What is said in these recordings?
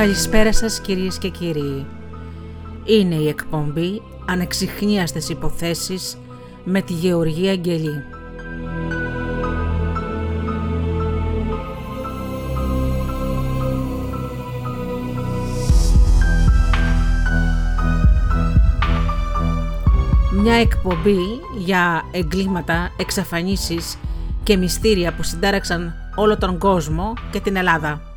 Καλησπέρα σας κυρίες και κύριοι. Είναι η εκπομπή «Ανεξιχνίαστες υποθέσεις» με τη Γεωργία Αγγελή. Μια εκπομπή για εγκλήματα, εξαφανίσεις και μυστήρια που συντάραξαν όλο τον κόσμο και την Ελλάδα.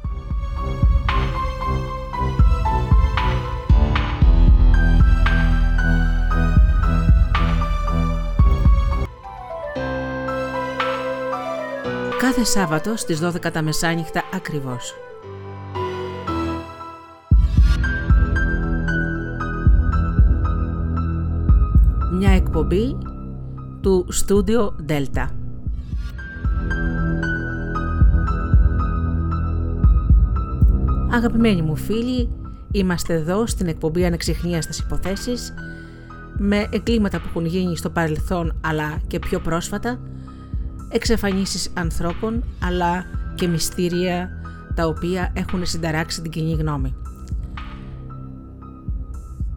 Κάθε Σάββατο στις 12 τα μεσάνυχτα ακριβώς. Μια εκπομπή του Στούντιο Delta. Αγαπημένοι μου φίλοι, είμαστε εδώ στην εκπομπή Ανεξιχνίας υποθέσεις με εγκλήματα που έχουν γίνει στο παρελθόν αλλά και πιο πρόσφατα εξαφανίσεις ανθρώπων αλλά και μυστήρια τα οποία έχουν συνταράξει την κοινή γνώμη.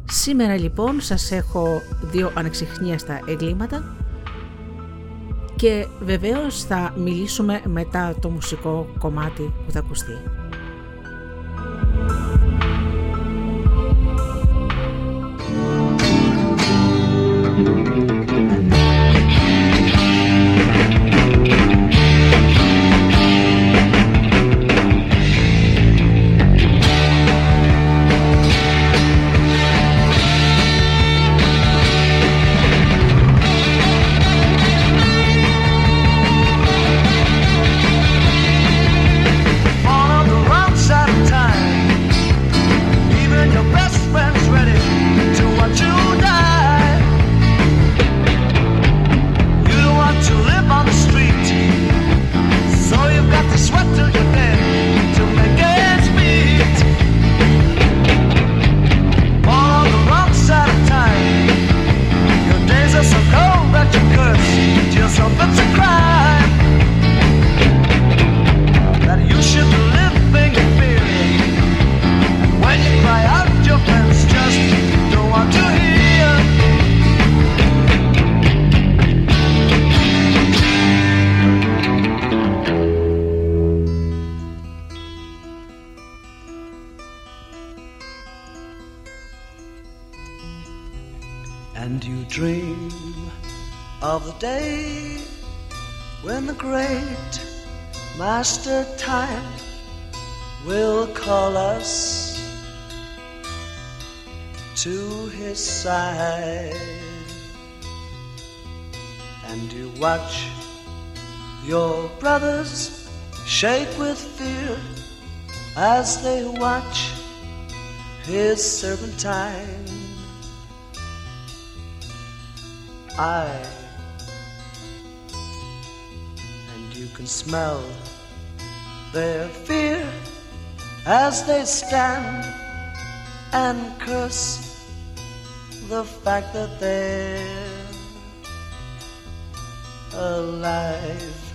Σήμερα λοιπόν σας έχω δύο ανεξιχνίαστα εγκλήματα και βεβαίως θα μιλήσουμε μετά το μουσικό κομμάτι που θα ακουστεί. dream of the day when the great master time will call us to his side. And you watch your brothers shake with fear as they watch his serpentine I and you can smell their fear as they stand and curse the fact that they're alive.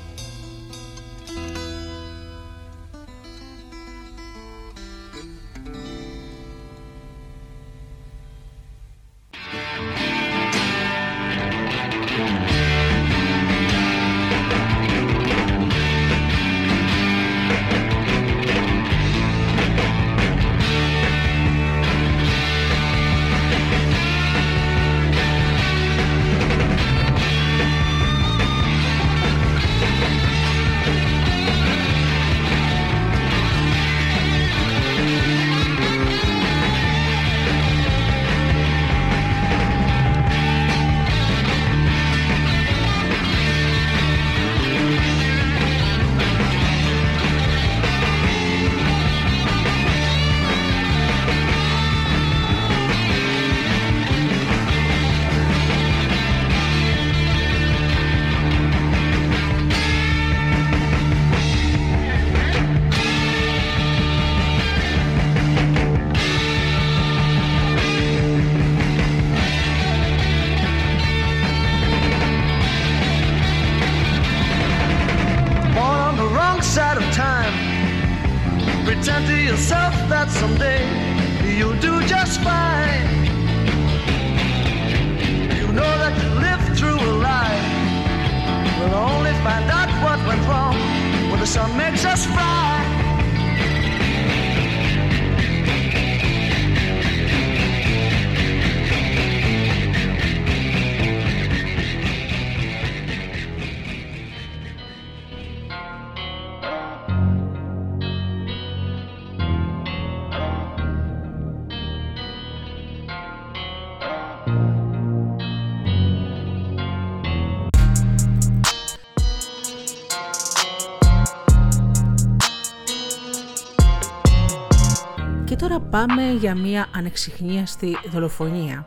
Πάμε για μια ανεξιχνίαστη δολοφονία.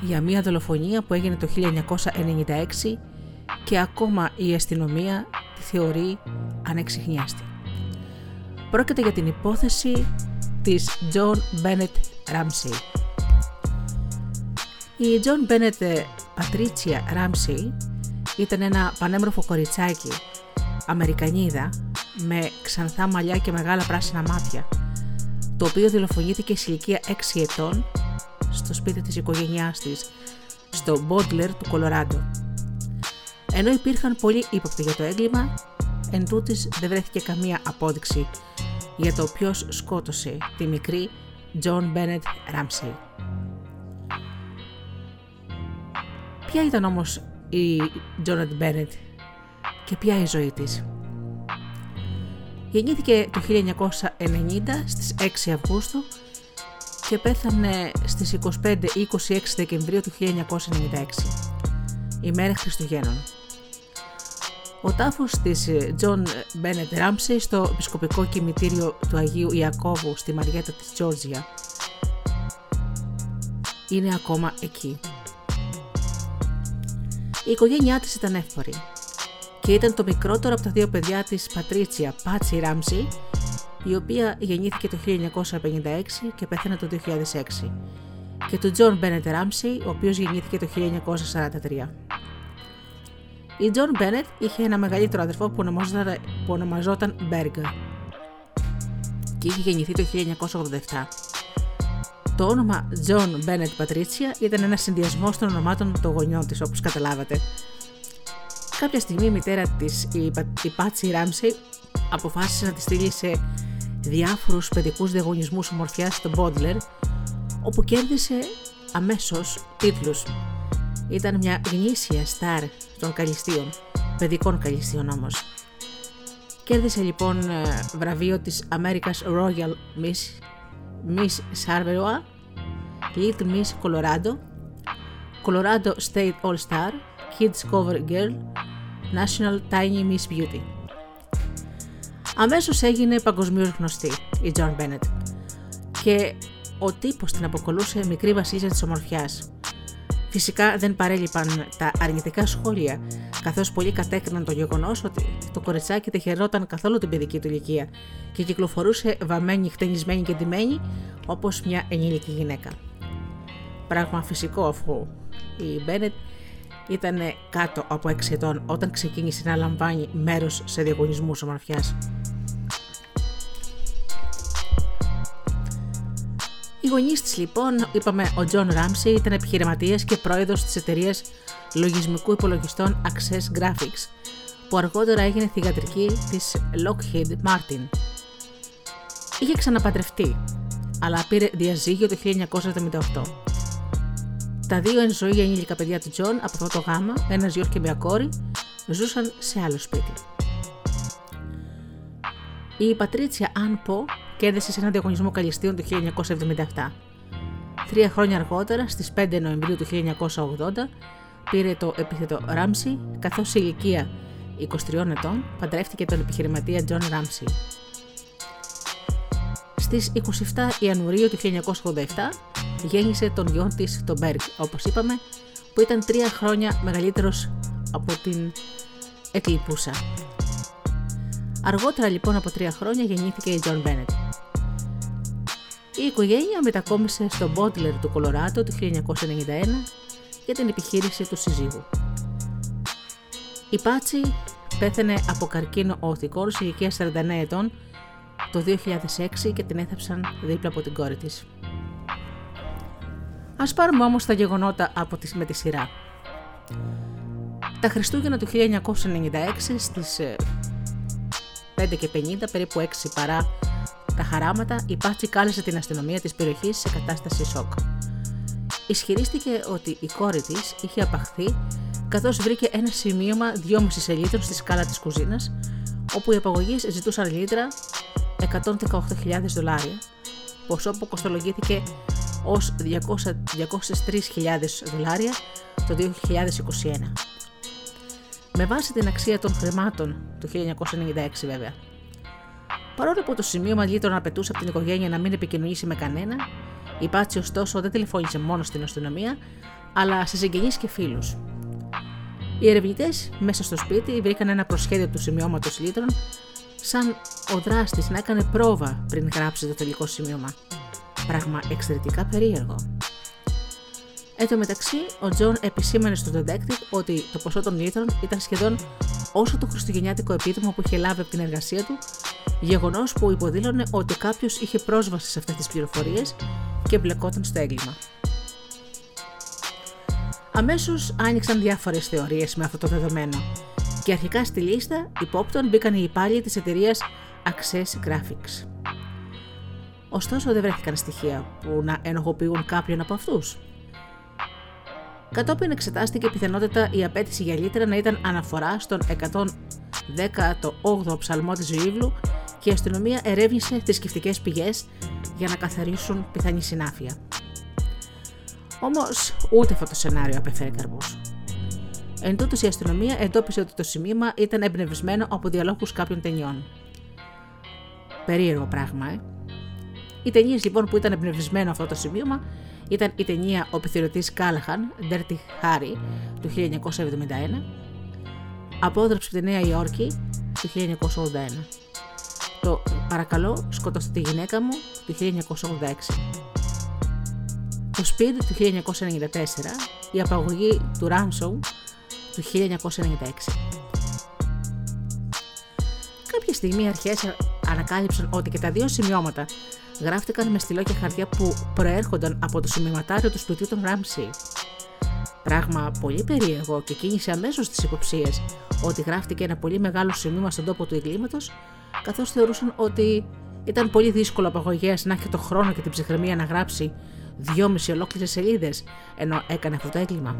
Για μια δολοφονία που έγινε το 1996 και ακόμα η αστυνομία τη θεωρεί ανεξιχνίαστη. Πρόκειται για την υπόθεση της John Bennett Ramsey. Η John Bennett Πατρίτσια Ramsey ήταν ένα πανέμορφο κοριτσάκι, Αμερικανίδα, με ξανθά μαλλιά και μεγάλα πράσινα μάτια – το οποίο δολοφονήθηκε σε ηλικία 6 ετών στο σπίτι της οικογένειάς της, στο Μπόντλερ του Κολοράντο. Ενώ υπήρχαν πολλοί ύποπτοι για το έγκλημα, εν τούτης δεν βρέθηκε καμία απόδειξη για το ποιος σκότωσε τη μικρή John Bennett Ramsey. Ποια ήταν όμως η Janet Bennett και ποια η ζωή της; Γεννήθηκε το 1990 στις 6 Αυγούστου και πέθανε στις 25-26 Δεκεμβρίου του 1996, ημέρα Χριστουγέννων. Ο τάφος της John Bennett Ramsey στο επισκοπικό κημητήριο του Αγίου Ιακώβου στη Μαριέτα της Τζόρτζια είναι ακόμα εκεί. Η οικογένειά της ήταν εύπορη και ήταν το μικρότερο από τα δύο παιδιά της Πατρίτσια Πάτσι Ράμσι, η οποία γεννήθηκε το 1956 και πέθανε το 2006, και του Τζον Μπένετ Ράμσι, ο οποίος γεννήθηκε το 1943. Η Τζον Μπένετ είχε ένα μεγαλύτερο αδερφό που ονομαζόταν, που ονομαζόταν Μπερκ και είχε γεννηθεί το 1987. Το όνομα John Bennett Πατρίτσια ήταν ένας συνδυασμός των ονομάτων των γονιών της όπως καταλάβατε Κάποια στιγμή η μητέρα της, η, η Πάτσι Ράμσεϊ, αποφάσισε να τη στείλει σε διάφορους παιδικούς διαγωνισμούς ομορφιάς στο Μπόντλερ, όπου κέρδισε αμέσως τίτλους. Ήταν μια γνήσια στάρ των καλυστίων, παιδικών καλυστίων όμως. Κέρδισε λοιπόν ε, βραβείο της America's Royal Miss, Miss Sarveroa, Little Miss Colorado, Colorado State All Star, Kids Cover Girl, National Tiny Miss Beauty. Αμέσως έγινε παγκοσμίως γνωστή η John Bennett και ο τύπος την αποκολούσε μικρή βασίλισσα της ομορφιάς. Φυσικά δεν παρέλειπαν τα αρνητικά σχόλια, καθώς πολλοί κατέκριναν το γεγονός ότι το κοριτσάκι δεν χαιρόταν καθόλου την παιδική του ηλικία και κυκλοφορούσε βαμμένη, χτενισμένη και ντυμένη όπως μια ενήλικη γυναίκα. Πράγμα φυσικό αφού η Bennett ήταν κάτω από 6 ετών όταν ξεκίνησε να λαμβάνει μέρος σε διαγωνισμούς ομορφιάς. Οι γονείς της, λοιπόν, είπαμε, ο Τζον Ράμσι ήταν επιχειρηματίας και πρόεδρος της εταιρείας λογισμικού υπολογιστών Access Graphics, που αργότερα έγινε θυγατρική της Lockheed Martin. Είχε ξαναπαντρευτεί, αλλά πήρε διαζύγιο το 1978. Τα δύο εν ζωή ενήλικα παιδιά του Τζον από αυτό το γάμο, ένας γιος και μια κόρη, ζούσαν σε άλλο σπίτι. Η Πατρίτσια Αν Πο κέρδισε σε ένα διαγωνισμό καλλιστίων το 1977. Τρία χρόνια αργότερα, στις 5 Νοεμβρίου του 1980, πήρε το επίθετο Ράμσι, καθώς σε ηλικία 23 ετών παντρεύτηκε τον επιχειρηματία Τζον Ράμσι. Στις 27 Ιανουαρίου του 1987 γέννησε τον γιο της, τον Μπερκ, όπως είπαμε, που ήταν τρία χρόνια μεγαλύτερος από την εκλιπούσα. Αργότερα λοιπόν από τρία χρόνια γεννήθηκε η Τζον Μπένετ. Η οικογένεια μετακόμισε στο Μπότλερ του Κολοράτο το 1991 για την επιχείρηση του συζύγου. Η Πάτσι πέθανε από καρκίνο οθικών σε ηλικία 49 ετών το 2006 και την έθεψαν δίπλα από την κόρη της. Ας πάρουμε όμως τα γεγονότα από τη, με τη σειρά. Τα Χριστούγεννα του 1996 στις 5 και 50, περίπου 6 παρά τα χαράματα, η Πάτσι κάλεσε την αστυνομία της περιοχής σε κατάσταση σοκ. Ισχυρίστηκε ότι η κόρη της είχε απαχθεί καθώς βρήκε ένα σημείωμα 2,5 σελίδων στη σκάλα της κουζίνας, όπου οι απαγωγείς ζητούσαν λίτρα 118.000 δολάρια, ποσό που κοστολογήθηκε ως 203.000 δολάρια το 2021. Με βάση την αξία των χρημάτων του 1996 βέβαια. Παρόλο που το σημείο λίτρων απαιτούσε από την οικογένεια να μην επικοινωνήσει με κανένα, η Πάτσι ωστόσο δεν τηλεφώνησε μόνο στην αστυνομία, αλλά σε συγγενείς και φίλους. Οι ερευνητές μέσα στο σπίτι βρήκαν ένα προσχέδιο του σημειώματος λίτρων, σαν ο δράστης να έκανε πρόβα πριν γράψει το τελικό σημείωμα. Πράγμα εξαιρετικά περίεργο. Εν τω μεταξύ, ο Τζον επισήμανε στον detective ότι το ποσό των λύτρων ήταν σχεδόν όσο το χριστουγεννιάτικο επίδομα που είχε λάβει από την εργασία του, γεγονός που υποδήλωνε ότι κάποιος είχε πρόσβαση σε αυτές τις πληροφορίες και μπλεκόταν στο έγκλημα. Αμέσως άνοιξαν διάφορες θεωρίες με αυτό το δεδομένο και αρχικά στη λίστα υπόπτων μπήκαν οι υπάλληλοι της εταιρείας Access Graphics. Ωστόσο δεν βρέθηκαν στοιχεία που να ενοχοποιούν κάποιον από αυτούς. Κατόπιν η πιθανότητα η απέτηση για λίτρα να ήταν αναφορά στον 118ο ψαλμό της Ζουίβλου και η αστυνομία ερεύνησε θρησκευτικέ πηγές για να καθαρίσουν πιθανή συνάφεια. Όμως ούτε αυτό το σενάριο απέφερε καρπούς. Εν τούτος η αστυνομία εντόπισε ότι το σημείωμα ήταν εμπνευσμένο από διαλόγους κάποιων ταινιών. Περίεργο πράγμα, ε. Οι ταινίες λοιπόν που ήταν εμπνευσμένο αυτό το σημείωμα ήταν η ταινία Ο επιθεωρητής Κάλαχαν, Dirty Harry, του 1971, Απόδραψη από τη Νέα Υόρκη, του 1981. Το Παρακαλώ, σκοτώστε τη γυναίκα μου, του 1986. Το Speed του 1994, η απαγωγή του Ransom του 1996. Κάποια στιγμή οι αρχές ανακάλυψαν ότι και τα δύο σημειώματα γράφτηκαν με στυλό και χαρτιά που προέρχονταν από το σημειωματάριο του σπιτιού των Ράμψη. Πράγμα πολύ περίεργο και κίνησε αμέσως τις υποψίες ότι γράφτηκε ένα πολύ μεγάλο σημείωμα στον τόπο του εγκλήματο, καθώς θεωρούσαν ότι ήταν πολύ δύσκολο απαγωγέας να έχει το χρόνο και την ψυχραιμία να γράψει δυόμιση ολόκληρες σελίδες ενώ έκανε αυτό το έγκλημα.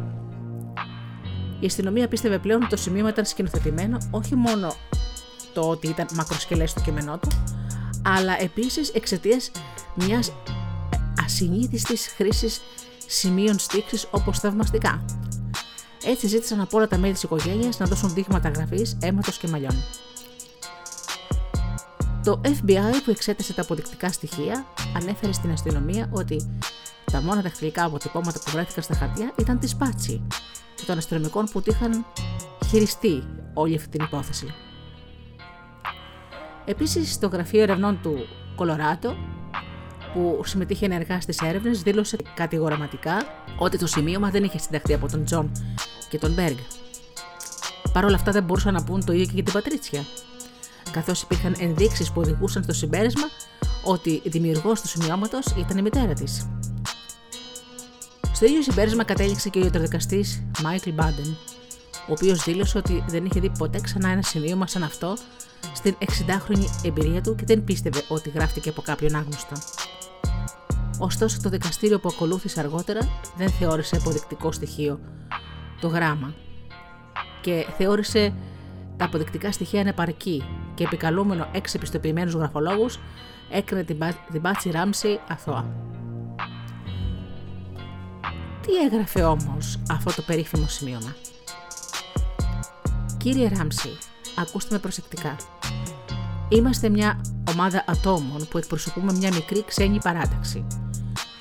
Η αστυνομία πίστευε πλέον ότι το σημείωμα ήταν σκηνοθετημένο όχι μόνο το ότι ήταν μακροσκελές στο κείμενό του, αλλά επίσης εξαιτίας μιας ασυνήθιστης χρήσης σημείων στήξης όπως θαυμαστικά. Έτσι ζήτησαν από όλα τα μέλη της οικογένειας να δώσουν δείγματα γραφής, αίματος και μαλλιών. Το FBI που εξέτασε τα αποδεικτικά στοιχεία ανέφερε στην αστυνομία ότι τα μόνα δαχτυλικά αποτυπώματα που βρέθηκαν στα χαρτιά ήταν της Πάτσι και των αστυνομικών που είχαν χειριστεί όλη αυτή την υπόθεση. Επίσης, το Γραφείο Ερευνών του Κολοράτο, που συμμετείχε ενεργά στις έρευνες, δήλωσε κατηγορηματικά ότι το σημείωμα δεν είχε συνταχθεί από τον Τζον και τον Μπερκ. Παρ' όλα αυτά δεν μπορούσαν να πούν το ίδιο και για την Πατρίτσια, καθώς υπήρχαν ενδείξεις που οδηγούσαν στο συμπέρασμα ότι δημιουργός του σημειώματος ήταν η μητέρα της. Στο ίδιο συμπέρασμα κατέληξε και ο ιατροδικαστής Μάικλ Μπάντεν, ο οποίος δήλωσε ότι δεν είχε δει ποτέ ξανά ένα σημείωμα σαν αυτό στην 60χρονη εμπειρία του και δεν πίστευε ότι γράφτηκε από κάποιον άγνωστο. Ωστόσο, το δικαστήριο που ακολούθησε αργότερα δεν θεώρησε αποδεικτικό στοιχείο το γράμμα και θεώρησε τα αποδεικτικά στοιχεία ανεπαρκή και επικαλούμενο έξι επιστοποιημένους γραφολόγους έκρινε την, την Πάτσι Ράμψη αθώα. Τι έγραφε όμως αυτό το περίφημο σημείωμα; Κύριε Ράμψη, ακούστε με προσεκτικά. Είμαστε μια ομάδα ατόμων που εκπροσωπούμε μια μικρή ξένη παράταξη.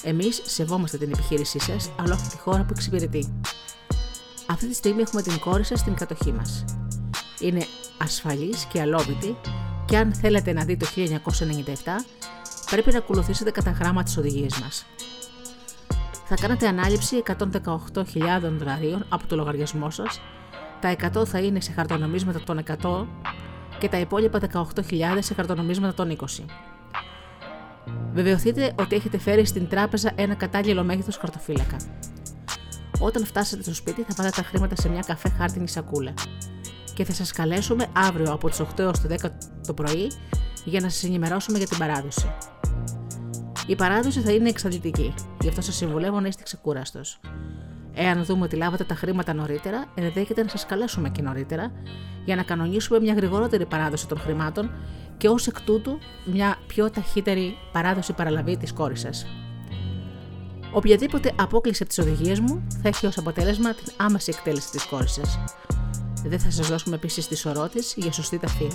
Εμείς σεβόμαστε την επιχείρησή σας, αλλά όχι τη χώρα που εξυπηρετεί. Αυτή τη στιγμή έχουμε την κόρη σας στην κατοχή μας. Είναι ασφαλής και αλόβητη και αν θέλετε να δείτε το 1997, πρέπει να ακολουθήσετε κατά γράμμα τις οδηγίες μας. Θα κάνετε ανάληψη 118.000 δολαρίων από το λογαριασμό σας. Τα 100 θα είναι σε χαρτονομίσματα των 100 και τα υπόλοιπα 18.000 σε χαρτονομίσματα των 20. Βεβαιωθείτε ότι έχετε φέρει στην τράπεζα ένα κατάλληλο μέγεθος χαρτοφύλακα. Όταν φτάσετε στο σπίτι, θα πάτε τα χρήματα σε μια καφέ χάρτινη σακούλα. Και θα σας καλέσουμε αύριο από τις 8 έως το 10 το πρωί για να σας ενημερώσουμε για την παράδοση. Η παράδοση θα είναι εξαντλητική, γι' αυτό σας συμβουλεύω να είστε ξεκούραστος. Εάν δούμε ότι λάβατε τα χρήματα νωρίτερα, ενδέχεται να σας καλέσουμε και νωρίτερα για να κανονίσουμε μια γρηγορότερη παράδοση των χρημάτων και ως εκ τούτου μια πιο ταχύτερη παράδοση παραλαβή της κόρης σας. Οποιαδήποτε απόκληση από τις οδηγίες μου θα έχει ως αποτέλεσμα την άμεση εκτέλεση της κόρης σας. Δεν θα σας δώσουμε επίσης τη σωρό για σωστή ταφή.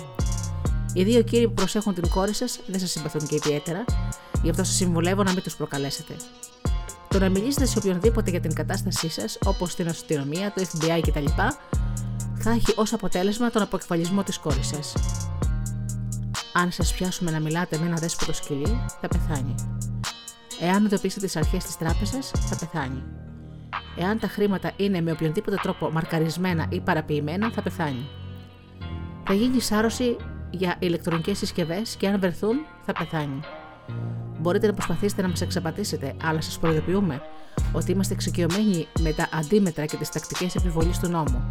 Οι δύο κύριοι που προσέχουν την κόρη σας δεν σας συμπαθούν και ιδιαίτερα, γι' αυτό σας συμβουλεύω να μην τους προκαλέσετε. Το να μιλήσετε σε οποιονδήποτε για την κατάστασή σας, όπως την αστυνομία, το FBI κτλ., θα έχει ως αποτέλεσμα τον αποκεφαλισμό της κόρης σας. Αν σας πιάσουμε να μιλάτε με ένα δέσποτο σκυλί, θα πεθάνει. Εάν ειδοποιήσετε τις αρχές της τράπεζας, θα πεθάνει. Εάν τα χρήματα είναι με οποιονδήποτε τρόπο μαρκαρισμένα ή παραποιημένα, θα πεθάνει. Θα γίνει σάρωση για ηλεκτρονικές συσκευές και αν βρεθούν, θα πεθάνει. Μπορείτε να προσπαθήσετε να μας εξαπατήσετε, αλλά σας προειδοποιούμε ότι είμαστε εξοικειωμένοι με τα αντίμετρα και τις τακτικές επιβολής του νόμου.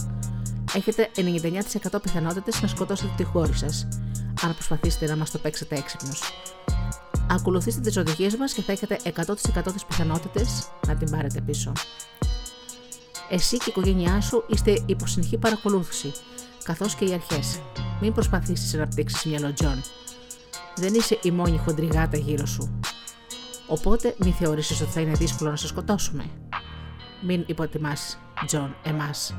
Έχετε 99% πιθανότητες να σκοτώσετε τη χώρη σας, αν προσπαθήσετε να μας το παίξετε έξυπνος. Ακολουθήστε τις οδηγίες μας και θα έχετε 100% τις πιθανότητες να την πάρετε πίσω. Εσύ και η οικογένειά σου είστε υπό συνεχή παρακολούθηση, καθώς και οι αρχές. Μην προσπαθήσεις να αναπτύξεις μυαλό Τζον. Δεν είσαι η μόνη χοντρή γάτα γύρω σου. Οπότε μην θεωρήσεις ότι θα είναι δύσκολο να σε σκοτώσουμε. Μην υποτιμάς, Τζον, εμάς.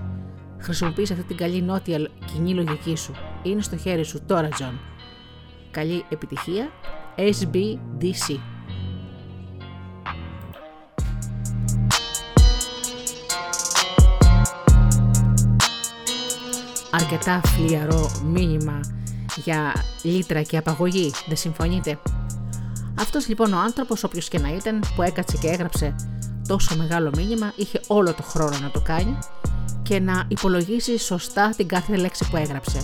Χρησιμοποίησε αυτή την καλή νότια κοινή λογική σου. Είναι στο χέρι σου τώρα, Τζον. Καλή επιτυχία. SBTC. Αρκετά φλύαρο μήνυμα για λύτρα και απαγωγή. Δεν συμφωνείτε; Αυτός λοιπόν ο άνθρωπος, όποιος και να ήταν, που έκατσε και έγραψε τόσο μεγάλο μήνυμα, είχε όλο το χρόνο να το κάνει και να υπολογίσει σωστά την κάθε λέξη που έγραψε.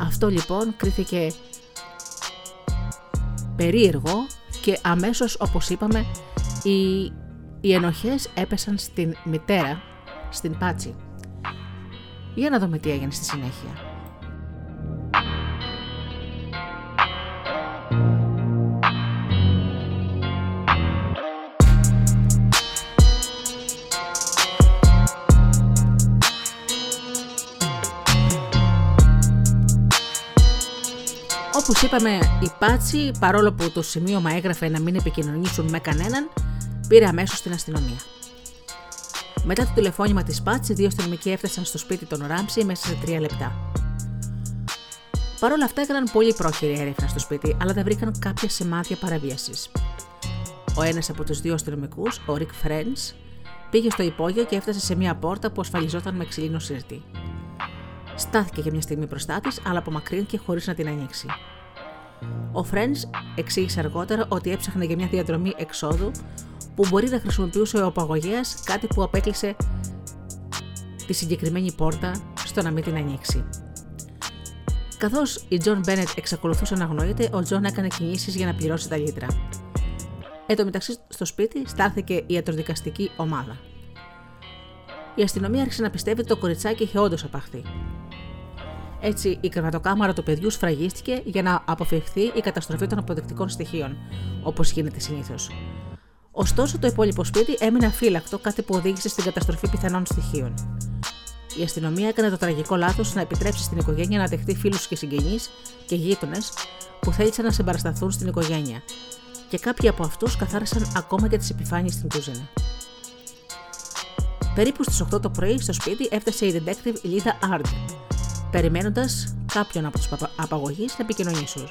Αυτό λοιπόν κρίθηκε περίεργο και αμέσως όπως είπαμε οι, οι ενοχές έπεσαν στην μητέρα, στην Πάτσι. Για να δούμε τι έγινε στη συνέχεια. Όπως είπαμε, η Πάτσι, παρόλο που το σημείωμα έγραφε να μην επικοινωνήσουν με κανέναν, πήρε αμέσως την αστυνομία. Μετά το τηλεφώνημα της Πάτσι, δύο αστυνομικοί έφτασαν στο σπίτι των Ράμψη μέσα σε τρία λεπτά. Παρ' όλα αυτά έκαναν πολύ πρόχειρη έρευνα στο σπίτι, αλλά δεν βρήκαν κάποια σημάδια παραβίασης. Ο ένας από τους δύο αστυνομικούς, ο Ρικ Φρέντ, πήγε στο υπόγειο και έφτασε σε μια πόρτα που ασφαλιζόταν με ξυλίνο σύρτη. Στάθηκε για μια στιγμή μπροστά της, αλλά απομακρύνθηκε χωρίς να την ανοίξει. Ο Φρέντ εξήγησε αργότερα ότι έψαχνε για μια διαδρομή εξόδου που μπορεί να χρησιμοποιούσε ο απαγωγέας κάτι που απέκλεισε τη συγκεκριμένη πόρτα στο να μην την ανοίξει. Καθώς η Τζον Μπένετ εξακολουθούσε να αγνοείται, ο Τζον έκανε κινήσεις για να πληρώσει τα λύτρα. Εν τω μεταξύ, στο σπίτι στάθηκε η ιατροδικαστική ομάδα. Η αστυνομία άρχισε να πιστεύει ότι το κοριτσάκι είχε όντως απαχθεί. Έτσι, η κρεβατοκάμαρα του παιδιού σφραγίστηκε για να αποφευχθεί η καταστροφή των αποδεκτικών στοιχείων, όπως γίνεται συνήθως. Ωστόσο, το υπόλοιπο σπίτι έμεινε αφύλακτο, κάτι που οδήγησε στην καταστροφή πιθανών στοιχείων. Η αστυνομία έκανε το τραγικό λάθος να επιτρέψει στην οικογένεια να δεχτεί φίλους και συγγενείς και γείτονες που θέλησαν να συμπαρασταθούν στην οικογένεια, και κάποιοι από αυτούς καθάρισαν ακόμα και τις επιφάνειες στην κουζίνα. Περίπου στις 8 το πρωί στο σπίτι έφτασε η detective Λίδα Άρντ, περιμένοντας κάποιον από τους απαγωγείς να επικοινωνήσουν.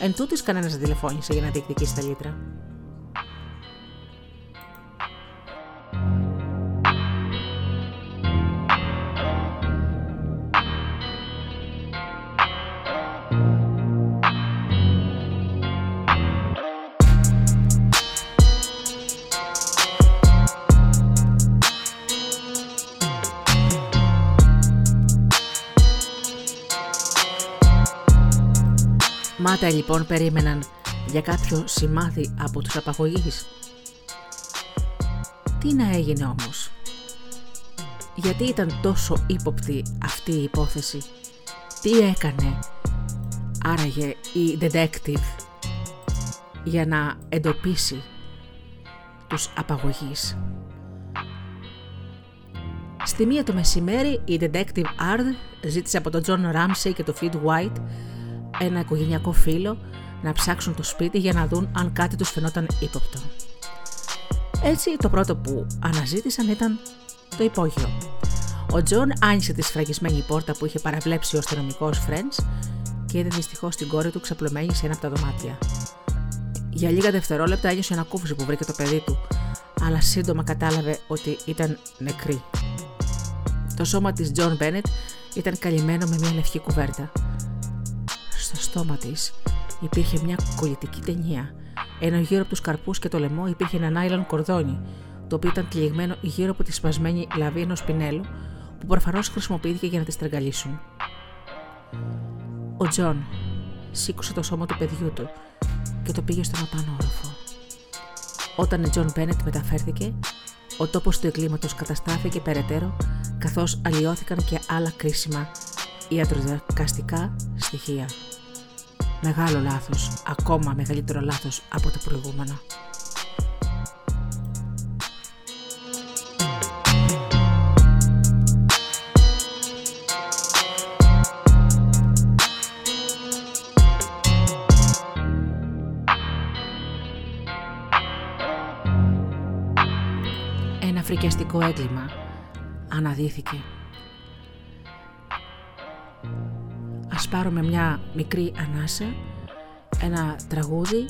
Εν τούτης κανένας δεν τηλεφώνησε για να διεκδικήσει τα λίτρα. Μάτα λοιπόν περίμεναν για κάποιο σημάδι από τους απαγωγείς. Τι να έγινε όμως; Γιατί ήταν τόσο ύποπτη αυτή η υπόθεση; Τι έκανε; Άραγε η detective για να εντοπίσει τους απαγωγείς. Στη μία το μεσημέρι η detective Ard ζήτησε από τον John Ramsey και τον Fleet White ένα οικογενειακό φίλο να ψάξουν το σπίτι για να δουν αν κάτι τους φαινόταν ύποπτο. Έτσι το πρώτο που αναζήτησαν ήταν το υπόγειο. Ο Τζον άνοιξε τη σφραγισμένη πόρτα που είχε παραβλέψει ο αστυνομικός Φρεντς και είδε δυστυχώς την κόρη του ξαπλωμένη σε ένα από τα δωμάτια. Για λίγα δευτερόλεπτα ένιωσε ανακούφιση που βρήκε το παιδί του, αλλά σύντομα κατάλαβε ότι ήταν νεκρή. Το σώμα της Τζον Μπένετ ήταν καλυμμένο με μια λευκή κουβέρτα. Στο στόμα της υπήρχε μια κολλητική ταινία, ενώ γύρω από τους καρπούς και το λαιμό υπήρχε ένα νάιλον κορδόνι, το οποίο ήταν τυλιγμένο γύρω από τη σπασμένη λαβή ενός πινέλου, που προφανώς χρησιμοποιήθηκε για να τη στραγγαλίσουν. Ο Τζον σήκωσε το σώμα του παιδιού του και το πήγε στον απάνω όροφο. Όταν η Τζον Μπένετ μεταφέρθηκε, ο τόπος του εγκλήματος καταστάθηκε περαιτέρω καθώς αλλοιώθηκαν και άλλα κρίσιμα ιατροδικαστικά στοιχεία. Μεγάλο λάθος, ακόμα μεγαλύτερο λάθος από το προηγούμενο. φρικιαστικό έγκλημα αναδύθηκε. Ας πάρουμε μια μικρή ανάσα, ένα τραγούδι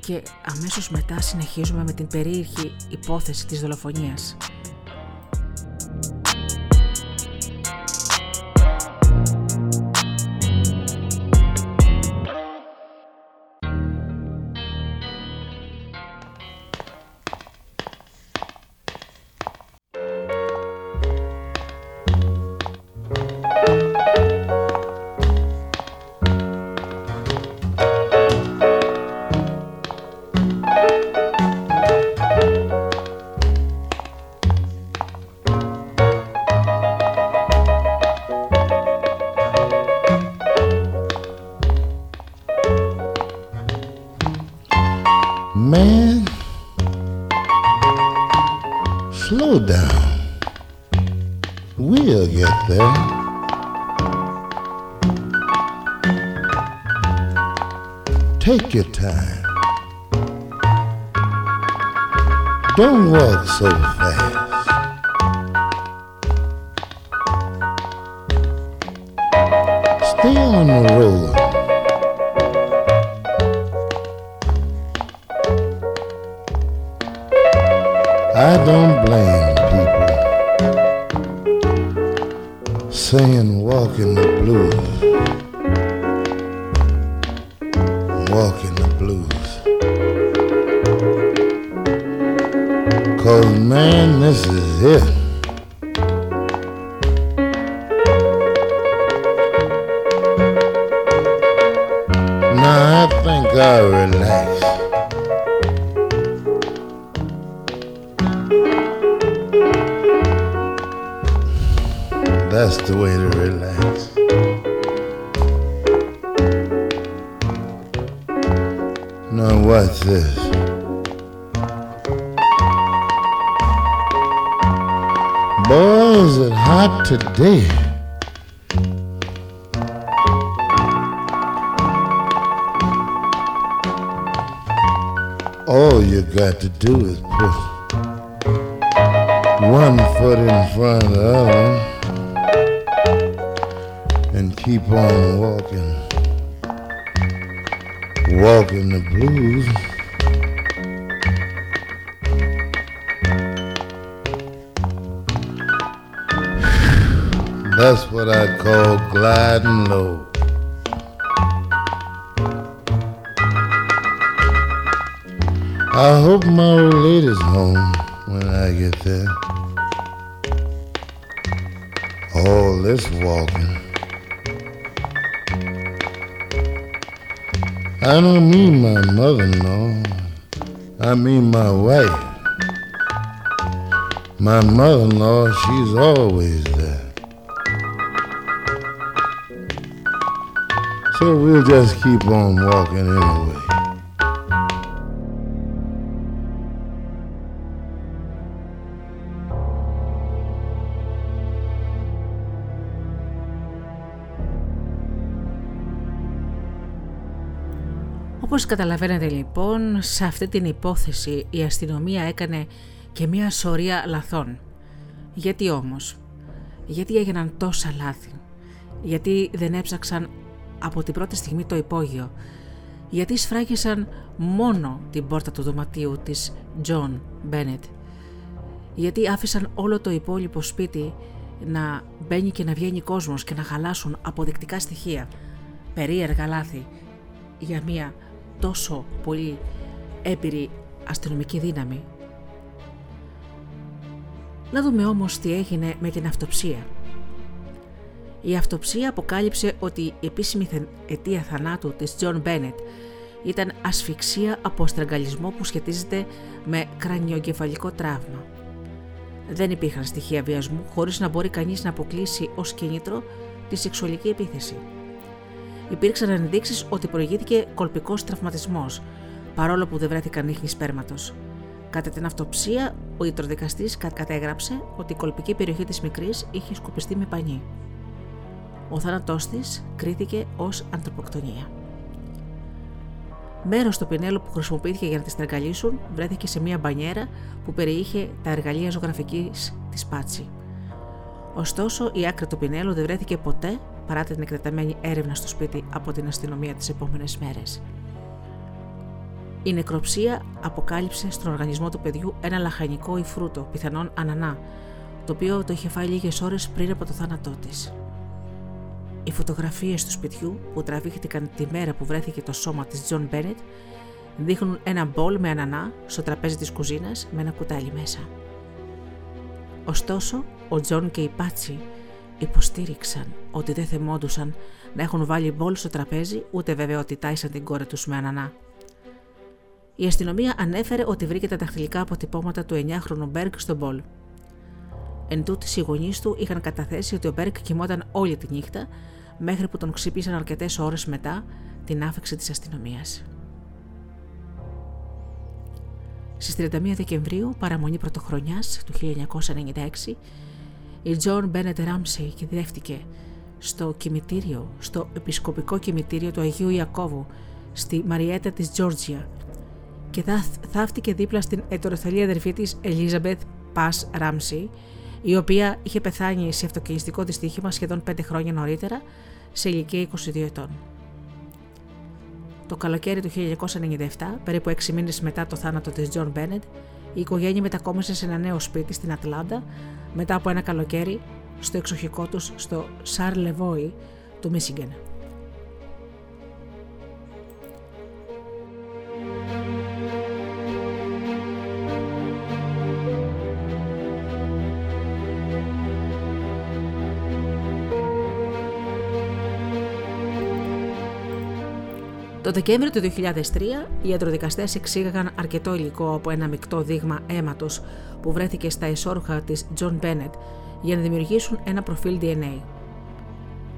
και αμέσως μετά συνεχίζουμε με την περίεργη υπόθεση της δολοφονίας. So fast. Stay on the road. I don't blame people saying walking the blues. Walking the blues. Cause man, this is it. Now I think I'll relax. That's the way to relax. Today. All you got to do is put one foot in front of the other and keep on walking. Walking the blues. I call gliding low. I hope my old lady's home when I get there. All this walking I don't mean my mother, no. I mean my wife. My mother in law, she's always there. So we'll just keep on walking anyway. Όπως καταλαβαίνετε λοιπόν, σε αυτή την υπόθεση η αστυνομία έκανε και μία σωρεία λαθών. Γιατί όμως, γιατί έγιναν τόσα λάθη, γιατί δεν έψαξαν από την πρώτη στιγμή το υπόγειο, γιατί σφράγισαν μόνο την πόρτα του δωματίου της Τζον Μπένετ, γιατί άφησαν όλο το υπόλοιπο σπίτι να μπαίνει και να βγαίνει κόσμος και να χαλάσουν αποδεικτικά στοιχεία, περίεργα λάθη για μία τόσο πολύ άπειρη αστυνομική δύναμη. Να δούμε όμως τι έγινε με την αυτοψία. Η αυτοψία αποκάλυψε ότι η επίσημη αιτία θανάτου της Τζον Μπένετ ήταν ασφυξία από στραγγαλισμό που σχετίζεται με κρανιοεγκεφαλικό τραύμα. Δεν υπήρχαν στοιχεία βιασμού χωρίς να μπορεί κανείς να αποκλείσει ως κίνητρο τη σεξουαλική επίθεση υπήρξαν ενδείξεις ότι προηγήθηκε κολπικός τραυματισμός, παρόλο που δεν βρέθηκαν ίχνη σπέρματος. Κατά την αυτοψία, ο ιτροδικαστή κατέγραψε ότι η κολπική περιοχή της μικρής είχε σκουπιστεί με πανί. Ο θάνατός της κρίθηκε ως ανθρωποκτονία. Μέρος του πινέλου που χρησιμοποιήθηκε για να τη στραγγαλίσουν βρέθηκε σε μια μπανιέρα που περιείχε τα εργαλεία ζωγραφικής της Πάτσι. Ωστόσο, η άκρη του πινέλου δεν βρέθηκε ποτέ παρά την εκτεταμένη έρευνα στο σπίτι από την αστυνομία τις επόμενες μέρες. Η νεκροψία αποκάλυψε στον οργανισμό του παιδιού ένα λαχανικό ή φρούτο, πιθανόν ανανά, το οποίο το είχε φάει λίγες ώρες πριν από το θάνατό της. Οι φωτογραφίες του σπιτιού που τραβήχτηκαν τη μέρα που βρέθηκε το σώμα της Τζον Μπένετ δείχνουν ένα μπολ με ανανά στο τραπέζι της κουζίνας με ένα κουτάλι μέσα. Ωστόσο, ο Τζον και η Πάτσι υποστήριξαν ότι δεν θυμόντουσαν να έχουν βάλει μπολ στο τραπέζι, ούτε βέβαια ότι τάισαν την κόρη τους με ανανά. Η αστυνομία ανέφερε ότι βρήκε τα δαχτυλικά αποτυπώματα του 9χρονου Μπερκ στο μπολ. Εν τούτοις, οι γονείς του είχαν καταθέσει ότι ο Μπερκ κοιμόταν όλη τη νύχτα, μέχρι που τον ξύπνησαν αρκετές ώρες μετά την άφιξη της αστυνομίας. Στις 31 Δεκεμβρίου, παραμονή πρωτοχρονιάς του 1996, η Τζον Μπένετ Ράμσεϊ κηδεύτηκε στο κοιμητήριο, στο επισκοπικό κοιμητήριο του Αγίου Ιακώβου, στη Μαριέτα της Τζόρτζια και θάφτηκε δίπλα στην ετεροθαλή αδερφή της Ελίζαμπεθ Πας Ράμσεϊ, η οποία είχε πεθάνει σε αυτοκινητιστικό δυστύχημα σχεδόν 5 χρόνια νωρίτερα, σε ηλικία 22 ετών. Το καλοκαίρι του 1997, περίπου 6 μήνες μετά το θάνατο της Τζον Μπένετ, η οικογένεια μετακόμισε σε ένα νέο σπίτι στην Ατλάντα μετά από ένα καλοκαίρι στο εξοχικό τους στο Σαρλεβόι του Μίσιγκεν. Το Δεκέμβριο του 2003, οι ιατροδικαστές εξήγαγαν αρκετό υλικό από ένα μεικτό δείγμα αίματος που βρέθηκε στα εσόρουχα της John Bennett για να δημιουργήσουν ένα προφίλ DNA.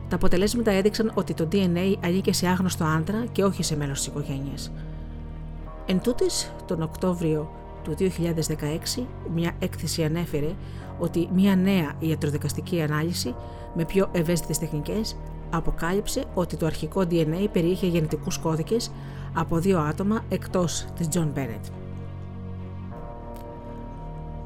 Τα αποτελέσματα έδειξαν ότι το DNA ανήκε σε άγνωστο άντρα και όχι σε μέλος της οικογένειας. Εν τούτης, τον Οκτώβριο του 2016, μια έκθεση ανέφερε ότι μια νέα ιατροδικαστική ανάλυση με πιο ευαίσθητες τεχνικές αποκάλυψε ότι το αρχικό DNA περιείχε γενετικούς κώδικες από δύο άτομα εκτός της John Bennett.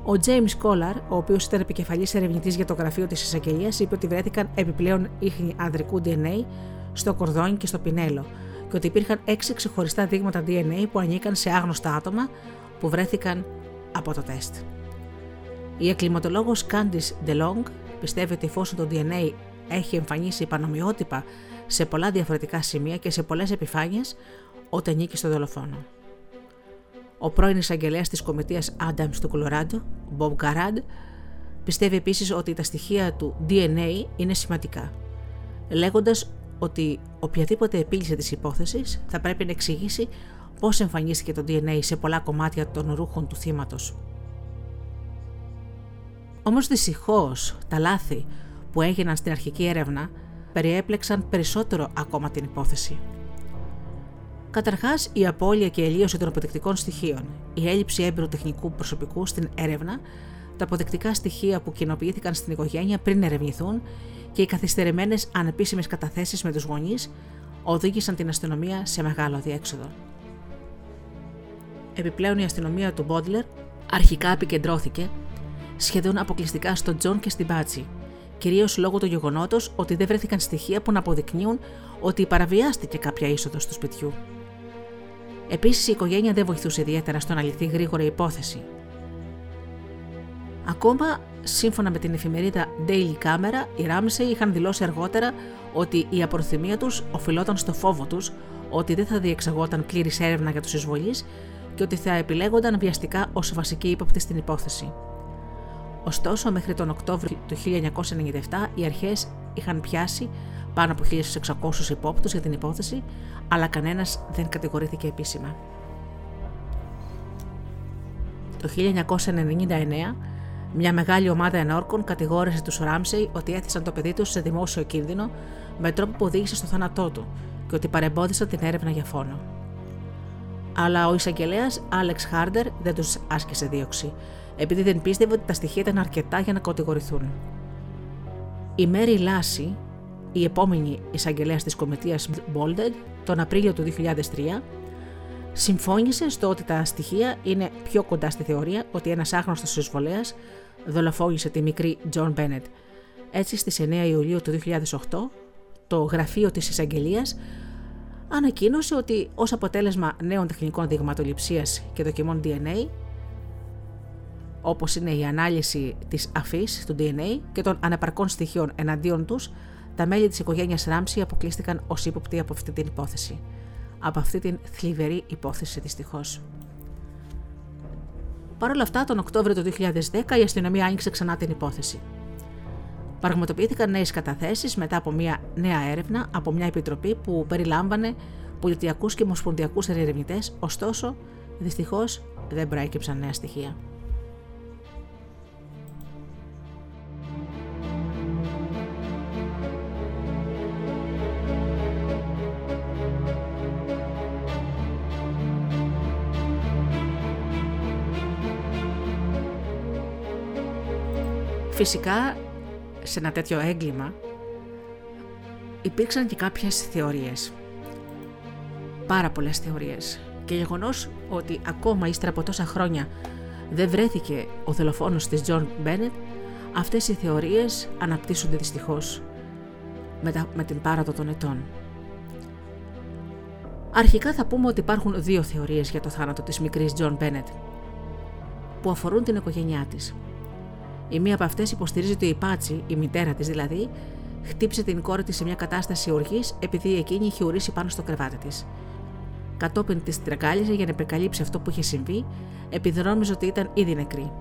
Ο James Collar, ο οποίος ήταν επικεφαλής ερευνητής για το γραφείο της εισαγγελίας, είπε ότι βρέθηκαν επιπλέον ίχνη ανδρικού DNA στο κορδόνι και στο πινέλο και ότι υπήρχαν έξι ξεχωριστά δείγματα DNA που ανήκαν σε άγνωστα άτομα που βρέθηκαν από το τεστ. Η εκκληματολόγος Candice DeLong πιστεύει ότι εφόσον το DNA έχει εμφανίσει πανομοιότυπα σε πολλά διαφορετικά σημεία και σε πολλές επιφάνειες όταν νίκη στο δολοφόνο. Ο πρώην εισαγγελέας της κομιτείας Adams του Κολοράντο, Bob Garad, πιστεύει επίσης ότι τα στοιχεία του DNA είναι σημαντικά, λέγοντας ότι οποιαδήποτε επίλυση της υπόθεσης θα πρέπει να εξηγήσει πώς εμφανίστηκε το DNA σε πολλά κομμάτια των ρούχων του θύματος. Όμως δυστυχώς τα λάθη που έγιναν στην αρχική έρευνα περιέπλεξαν περισσότερο ακόμα την υπόθεση. Καταρχάς, η απώλεια και ελίωση των αποδεικτικών στοιχείων, η έλλειψη έμπειρου τεχνικού προσωπικού στην έρευνα, τα αποδεικτικά στοιχεία που κοινοποιήθηκαν στην οικογένεια πριν ερευνηθούν και οι καθυστερημένες ανεπίσημες καταθέσεις με τους γονείς οδήγησαν την αστυνομία σε μεγάλο διέξοδο. Επιπλέον, η αστυνομία του Μπόλντερ αρχικά επικεντρώθηκε σχεδόν αποκλειστικά στον Τζον και στην Πάτσι, κυρίως λόγω του γεγονότος ότι δεν βρέθηκαν στοιχεία που να αποδεικνύουν ότι παραβιάστηκε κάποια είσοδος του σπιτιού. Επίσης, η οικογένεια δεν βοηθούσε ιδιαίτερα στο να λυθεί γρήγορα η υπόθεση. Ακόμα, σύμφωνα με την εφημερίδα Daily Camera, οι Ράμσεϊ είχαν δηλώσει αργότερα ότι η απροθυμία τους οφειλόταν στο φόβο τους ότι δεν θα διεξαγόταν πλήρης έρευνα για τους εισβολείς και ότι θα επιλέγονταν βιαστικά ως βασική ύποπτη στην υπόθεση. Ωστόσο, μέχρι τον Οκτώβριο του 1997 οι αρχές είχαν πιάσει πάνω από 1.600 υπόπτους για την υπόθεση, αλλά κανένας δεν κατηγορήθηκε επίσημα. Το 1999, μια μεγάλη ομάδα ενόρκων κατηγόρησε τους Ράμσεϊ ότι έθεσαν το παιδί τους σε δημόσιο κίνδυνο με τρόπο που οδήγησε στο θάνατό του και ότι παρεμπόδισαν την έρευνα για φόνο. Αλλά ο εισαγγελέας Άλεξ Χάρντερ δεν τους άσκησε δίωξη, επειδή δεν πίστευε ότι τα στοιχεία ήταν αρκετά για να κατηγορηθούν. Η Μέρι Λάση, η επόμενη εισαγγελέα της κομιτεία Bolded, τον Απρίλιο του 2003, συμφώνησε στο ότι τα στοιχεία είναι πιο κοντά στη θεωρία ότι ένας άγνωστος εισβολέας δολοφόνησε τη μικρή Τζον Μπένετ. Έτσι, στις 9 Ιουλίου του 2008, το γραφείο της εισαγγελίας ανακοίνωσε ότι ως αποτέλεσμα νέων τεχνικών δειγματοληψίας και δοκιμών DNA όπως είναι η ανάλυση της αφής του DNA και των ανεπαρκών στοιχείων εναντίον τους, τα μέλη της οικογένειας Ράμσεϊ αποκλείστηκαν ως ύποπτοι από αυτή την υπόθεση. Από αυτή την θλιβερή υπόθεση δυστυχώς. Παρ' όλα αυτά, τον Οκτώβριο του 2010 η αστυνομία άνοιξε ξανά την υπόθεση. Πραγματοποιήθηκαν νέες καταθέσεις μετά από μια νέα έρευνα από μια επιτροπή που περιλάμβανε πολιτιακούς και ομοσπονδιακούς ερευνητές, ωστόσο, δυστυχώς δεν προέκυψαν νέα στοιχεία. Φυσικά, σε ένα τέτοιο έγκλημα υπήρξαν και κάποιες θεωρίες. Πάρα πολλές θεωρίες. Και γεγονός ότι ακόμα ύστερα από τόσα χρόνια δεν βρέθηκε ο δολοφόνος της Τζον Μπένετ, αυτές οι θεωρίες αναπτύσσονται δυστυχώς με, με την πάροδο των ετών. Αρχικά θα πούμε ότι υπάρχουν δύο θεωρίες για το θάνατο της μικρής Τζον Μπένετ που αφορούν την οικογένειά της. Η μία από αυτές υποστηρίζει ότι η Πάτσι, η μητέρα της δηλαδή, χτύπησε την κόρη της σε μια κατάσταση οργής επειδή εκείνη είχε ουρήσει πάνω στο κρεβάτι της. Κατόπιν της τρεκάλιζε για να επεκαλύψει αυτό που είχε συμβεί, επειδή νόμιζε ότι ήταν ήδη νεκρή.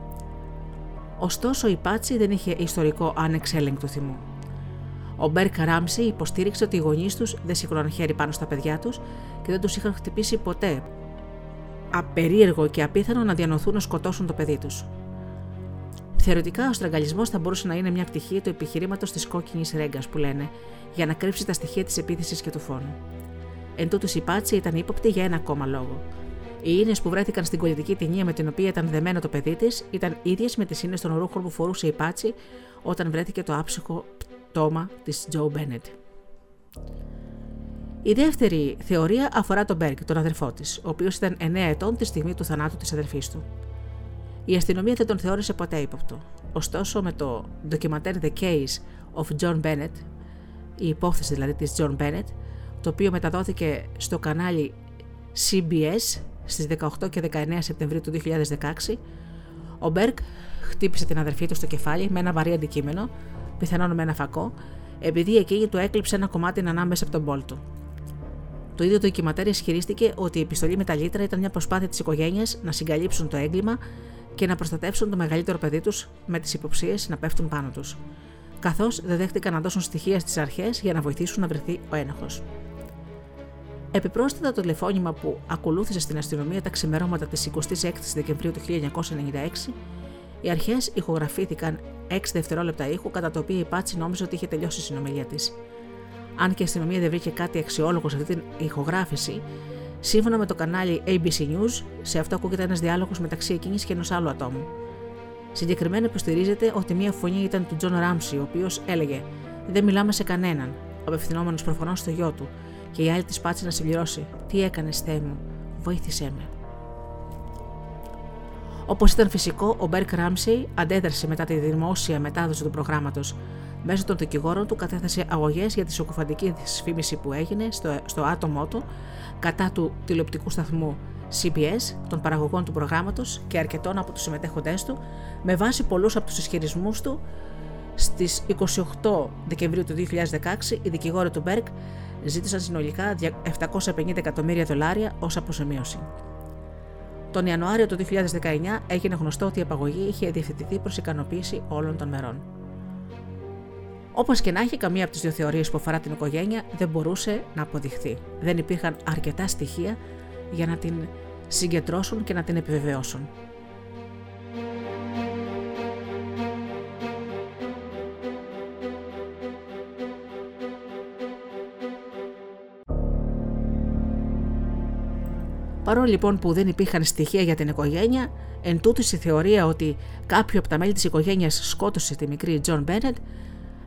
Ωστόσο, η Πάτσι δεν είχε ιστορικό ανεξέλεγκτο θυμό. Ο Μπέρκ Ράμσι υποστήριξε ότι οι γονείς τους δεν σήκωναν χέρι πάνω στα παιδιά τους και δεν τους είχαν χτυπήσει ποτέ. Απερίεργο και απίθανο να διανοηθούν να σκοτώσουν το παιδί τους. Θεωρητικά, ο στραγγαλισμός θα μπορούσε να είναι μια πτυχή του επιχειρήματος της κόκκινης ρέγγα που λένε, για να κρύψει τα στοιχεία της επίθεσης και του φόνου. Εν τούτου, η Πάτση ήταν ύποπτη για ένα ακόμα λόγο. Οι ίνες που βρέθηκαν στην κολλητική ταινία με την οποία ήταν δεμένο το παιδί της ήταν ίδιες με τις ίνες των ρούχων που φορούσε η Πάτσι όταν βρέθηκε το άψυχο πτώμα της Τζο Μπένετ. Η δεύτερη θεωρία αφορά τον Μπέρκ, τον αδερφό της, ο οποίος ήταν 9 ετών τη στιγμή του θανάτου της αδερφής του. Η αστυνομία δεν τον θεώρησε ποτέ ύποπτο. Ωστόσο, με το ντοκιματέρ The Case of John Bennett, η υπόθεση δηλαδή της John Bennett, το οποίο μεταδόθηκε στο κανάλι CBS στις 18 και 19 Σεπτεμβρίου του 2016, ο Μπέρκ χτύπησε την αδερφή του στο κεφάλι με ένα βαρύ αντικείμενο, πιθανόν με ένα φακό, επειδή εκείνη του έκλειψε ένα κομμάτι ανάμεσα από τον μπόλ του. Το ίδιο το ντοκιματέρ ισχυρίστηκε ότι η επιστολή με τα λίτρα ήταν μια προσπάθεια της οικογένειας να συγκαλύψουν το έγκλημα και να προστατεύσουν το μεγαλύτερο παιδί τους με τις υποψίες να πέφτουν πάνω τους. καθώς δεν δέχτηκαν να δώσουν στοιχεία στις αρχές για να βοηθήσουν να βρεθεί ο ένοχος. Επιπρόσθετα, το τηλεφώνημα που ακολούθησε στην αστυνομία τα ξημερώματα της 26η Δεκεμβρίου του 1996, οι αρχές ηχογραφήθηκαν 6 δευτερόλεπτα ήχου, κατά το οποίο η Πάτσι νόμιζε ότι είχε τελειώσει η συνομιλία της. Αν και η αστυνομία δεν βρήκε κάτι αξιόλογο σε αυτή την ηχογράφηση, σύμφωνα με το κανάλι ABC News, σε αυτό ακούγεται ένας διάλογος μεταξύ εκείνης και ενός άλλου ατόμου. Συγκεκριμένα υποστηρίζεται ότι μία φωνή ήταν του Τζον Ράμσεϊ, ο οποίος έλεγε: Δεν μιλάμε σε κανέναν, απευθυνόμενος προφανώς στο γιο του, και η άλλη της Πάτσι να συμπληρώσει: Τι έκανες, Θεέ μου, βοήθησέ με. Όπως ήταν φυσικό, ο Μπέρκ Ράμσι αντέδρασε μετά τη δημόσια μετάδοση του προγράμματος. Μέσω των δικηγόρων του κατέθεσε αγωγές για τη σοκοφαντική δυσφήμιση που έγινε στο, στο άτομό του κατά του τηλεοπτικού σταθμού CBS, των παραγωγών του προγράμματος και αρκετών από τους συμμετέχοντές του, με βάση πολλούς από τους ισχυρισμούς του. Στις 28 Δεκεμβρίου του 2016, οι δικηγόροι του Μπέρκ ζήτησαν συνολικά 750 εκατομμύρια δολάρια ως αποζημίωση. Τον Ιανουάριο του 2019 έγινε γνωστό ότι η απαγωγή είχε διευθετηθεί προς ικανοποίηση όλων των μερών. Όπως και να έχει, καμία από τις δύο θεωρίες που αφορά την οικογένεια δεν μπορούσε να αποδειχθεί. Δεν υπήρχαν αρκετά στοιχεία για να την συγκεντρώσουν και να την επιβεβαιώσουν. Παρόλο λοιπόν που δεν υπήρχαν στοιχεία για την οικογένεια, εν τούτοις η θεωρία ότι κάποιο από τα μέλη της οικογένειας σκότωσε τη μικρή Τζον Μπένετ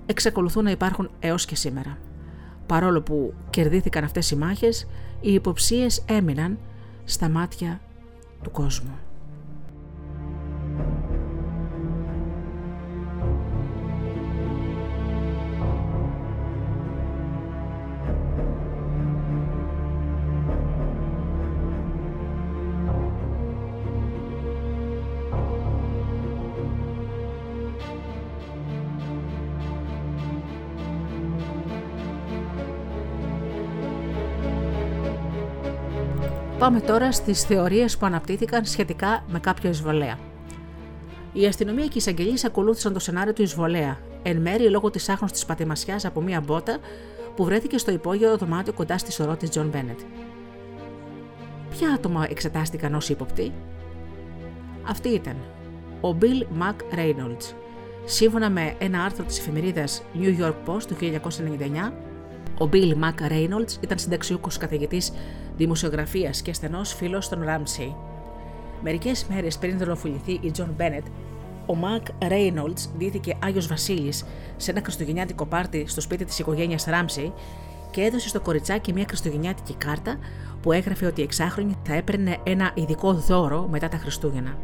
εξακολουθούν να υπάρχουν έως και σήμερα. Παρόλο που κερδίθηκαν αυτές οι μάχες, οι υποψίες έμειναν στα μάτια του κόσμου. Πάμε τώρα στις θεωρίες που αναπτύχθηκαν σχετικά με κάποιο εισβολέα. Η αστυνομία και οι εισαγγελείς ακολούθησαν το σενάριο του εισβολέα, εν μέρει λόγω της άγνωστης πατημασιάς από μία μπότα που βρέθηκε στο υπόγειο δωμάτιο κοντά στη σορό της Τζον Μπένετ. Ποια άτομα εξετάστηκαν ως ύποπτοι, Αυτοί ήταν ο Bill McReynolds. Σύμφωνα με ένα άρθρο της εφημερίδας New York Post του 1999, ο Bill McReynolds ήταν συνταξιούχος καθηγητής δημοσιογραφίας και στενός φίλος των Ράμσεϊ. Μερικές μέρες πριν δολοφονηθεί η Τζον Μπένετ, ο Μακ Ρέινολντς ντύθηκε Άγιος Βασίλης σε ένα χριστουγεννιάτικο πάρτι στο σπίτι της οικογένειας Ράμσεϊ και έδωσε στο κοριτσάκι μια χριστουγεννιάτικη κάρτα που έγραφε ότι η εξάχρονη θα έπαιρνε ένα ειδικό δώρο μετά τα Χριστούγεννα.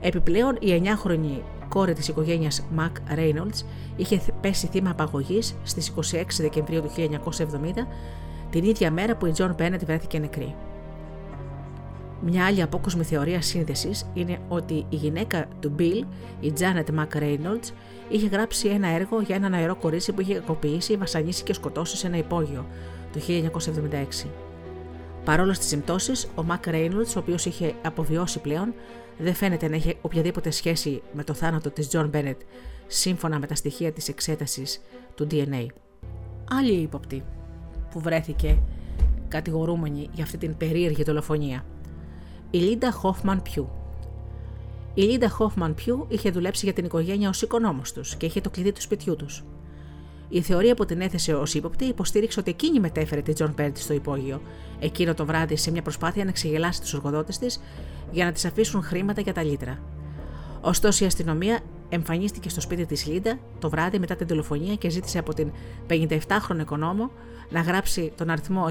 Επιπλέον, η 9χρονη κόρη της οικογένειας Μακ Ρέινολντς είχε πέσει θύμα απαγωγής στις 26 Δεκεμβρίου του 1970 την ίδια μέρα που η Τζον Μπένετ βρέθηκε νεκρή. Μια άλλη απόκοσμη θεωρία σύνδεσης είναι ότι η γυναίκα του Bill, η Janet McReynolds, είχε γράψει ένα έργο για ένα νεαρό κορίτσι που είχε κακοποιήσει, βασανίσει και σκοτώσει σε ένα υπόγειο το 1976. Παρόλες τις συμπτώσεις, ο McReynolds, ο οποίος είχε αποβιώσει πλέον, δεν φαίνεται να είχε οποιαδήποτε σχέση με το θάνατο της Τζον Μπένετ, σύμφωνα με τα στοιχεία της εξέτασης του DNA. Άλλη ύποπτη που βρέθηκε κατηγορούμενη για αυτή την περίεργη δολοφονία. Η Λίντα Χόφμαν Πιού. Η Λίντα Χόφμαν Πιού είχε δουλέψει για την οικογένεια ως οικονόμος τους και είχε το κλειδί του σπιτιού τους. Η θεωρία που την έθεσε ως ύποπτη υποστήριξε ότι εκείνη μετέφερε την Τζον Πέρντ στο υπόγειο, εκείνο το βράδυ σε μια προσπάθεια να ξεγελάσει τους εργοδότες της για να τη αφήσουν χρήματα για τα λίτρα. Ωστόσο, η αστυνομία εμφανίστηκε στο σπίτι της Λίντα το βράδυ μετά την δολοφονία και ζήτησε από την 57χρονη οικονόμο να γράψει τον αριθμό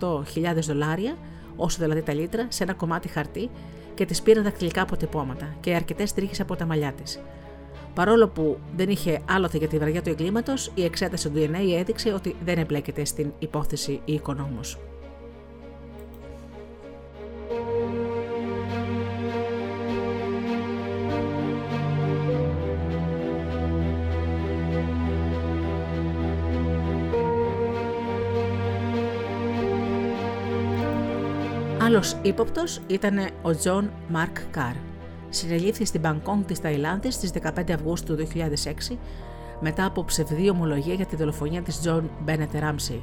118.000 δολάρια, όσο δηλαδή τα λίτρα, σε ένα κομμάτι χαρτί και τη πήρε δακτυλικά αποτυπώματα και αρκετές τρίχες από τα μαλλιά της. Παρόλο που δεν είχε άλοθη για τη βραδιά του εγκλήματος, η εξέταση του DNA έδειξε ότι δεν εμπλέκεται στην υπόθεση η οικονόμος. Άλλος ύποπτος ήταν ο Τζον Μαρκ Καρ. Συνελήφθη στην Μπανγκόκ της Ταϊλάνδης στις 15 Αυγούστου του 2006 μετά από ψευδή ομολογία για τη δολοφονία της Τζον Μπένετ Ράμσι.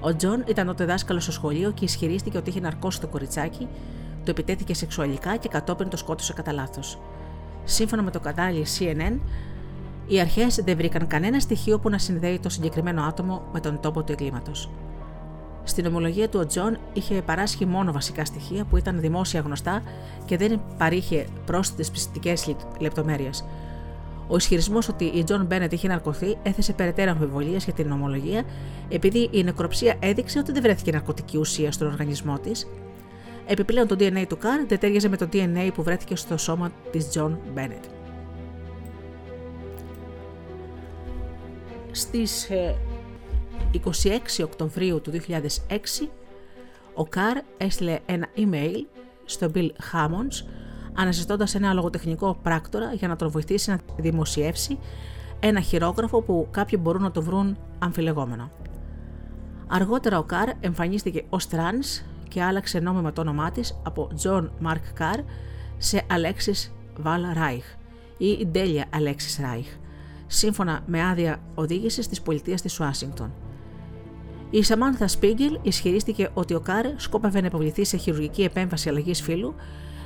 Ο Τζον ήταν τότε δάσκαλος στο σχολείο και ισχυρίστηκε ότι είχε ναρκώσει το κοριτσάκι, του επιτέθηκε σεξουαλικά και κατόπιν το σκότωσε κατά λάθος. Σύμφωνα με το κανάλι CNN, οι αρχές δεν βρήκαν κανένα στοιχείο που να συνδέει το συγκεκριμένο άτομο με τον τόπο του εγκλήματος. Στην ομολογία του, ο Τζον είχε παράσχει μόνο βασικά στοιχεία που ήταν δημόσια γνωστά και δεν παρείχε πρόσθετες πειστικές λεπτομέρειες. Ο ισχυρισμός ότι η Τζον Μπένετ είχε ναρκωθεί έθεσε περαιτέρω αμφιβολίες για την ομολογία, επειδή η νεκροψία έδειξε ότι δεν βρέθηκε ναρκωτική ουσία στον οργανισμό της. Επιπλέον, το DNA του Καρ δεν ταίριαζε με το DNA που βρέθηκε στο σώμα της Τζον Μπένετ. Στις 26 ε, Οκτωβρίου του 2006, ο Καρ έστειλε ένα email στο Bill Hammonds αναζητώντας ένα λογοτεχνικό πράκτορα για να τον βοηθήσει να δημοσιεύσει ένα χειρόγραφο που κάποιοι μπορούν να το βρουν αμφιλεγόμενο. Αργότερα ο Καρ εμφανίστηκε ως τρανς και άλλαξε νόμιμα το όνομά της από John Mark Carr σε Alexis Val Reich ή Delia Alexis Reich, σύμφωνα με άδεια οδήγησης της πολιτείας της Ουάσιγκτον. Η Σαμάνθα Σπίγκελ ισχυρίστηκε ότι ο Καρ σκόπευε να υποβληθεί σε χειρουργική επέμβαση αλλαγής φύλου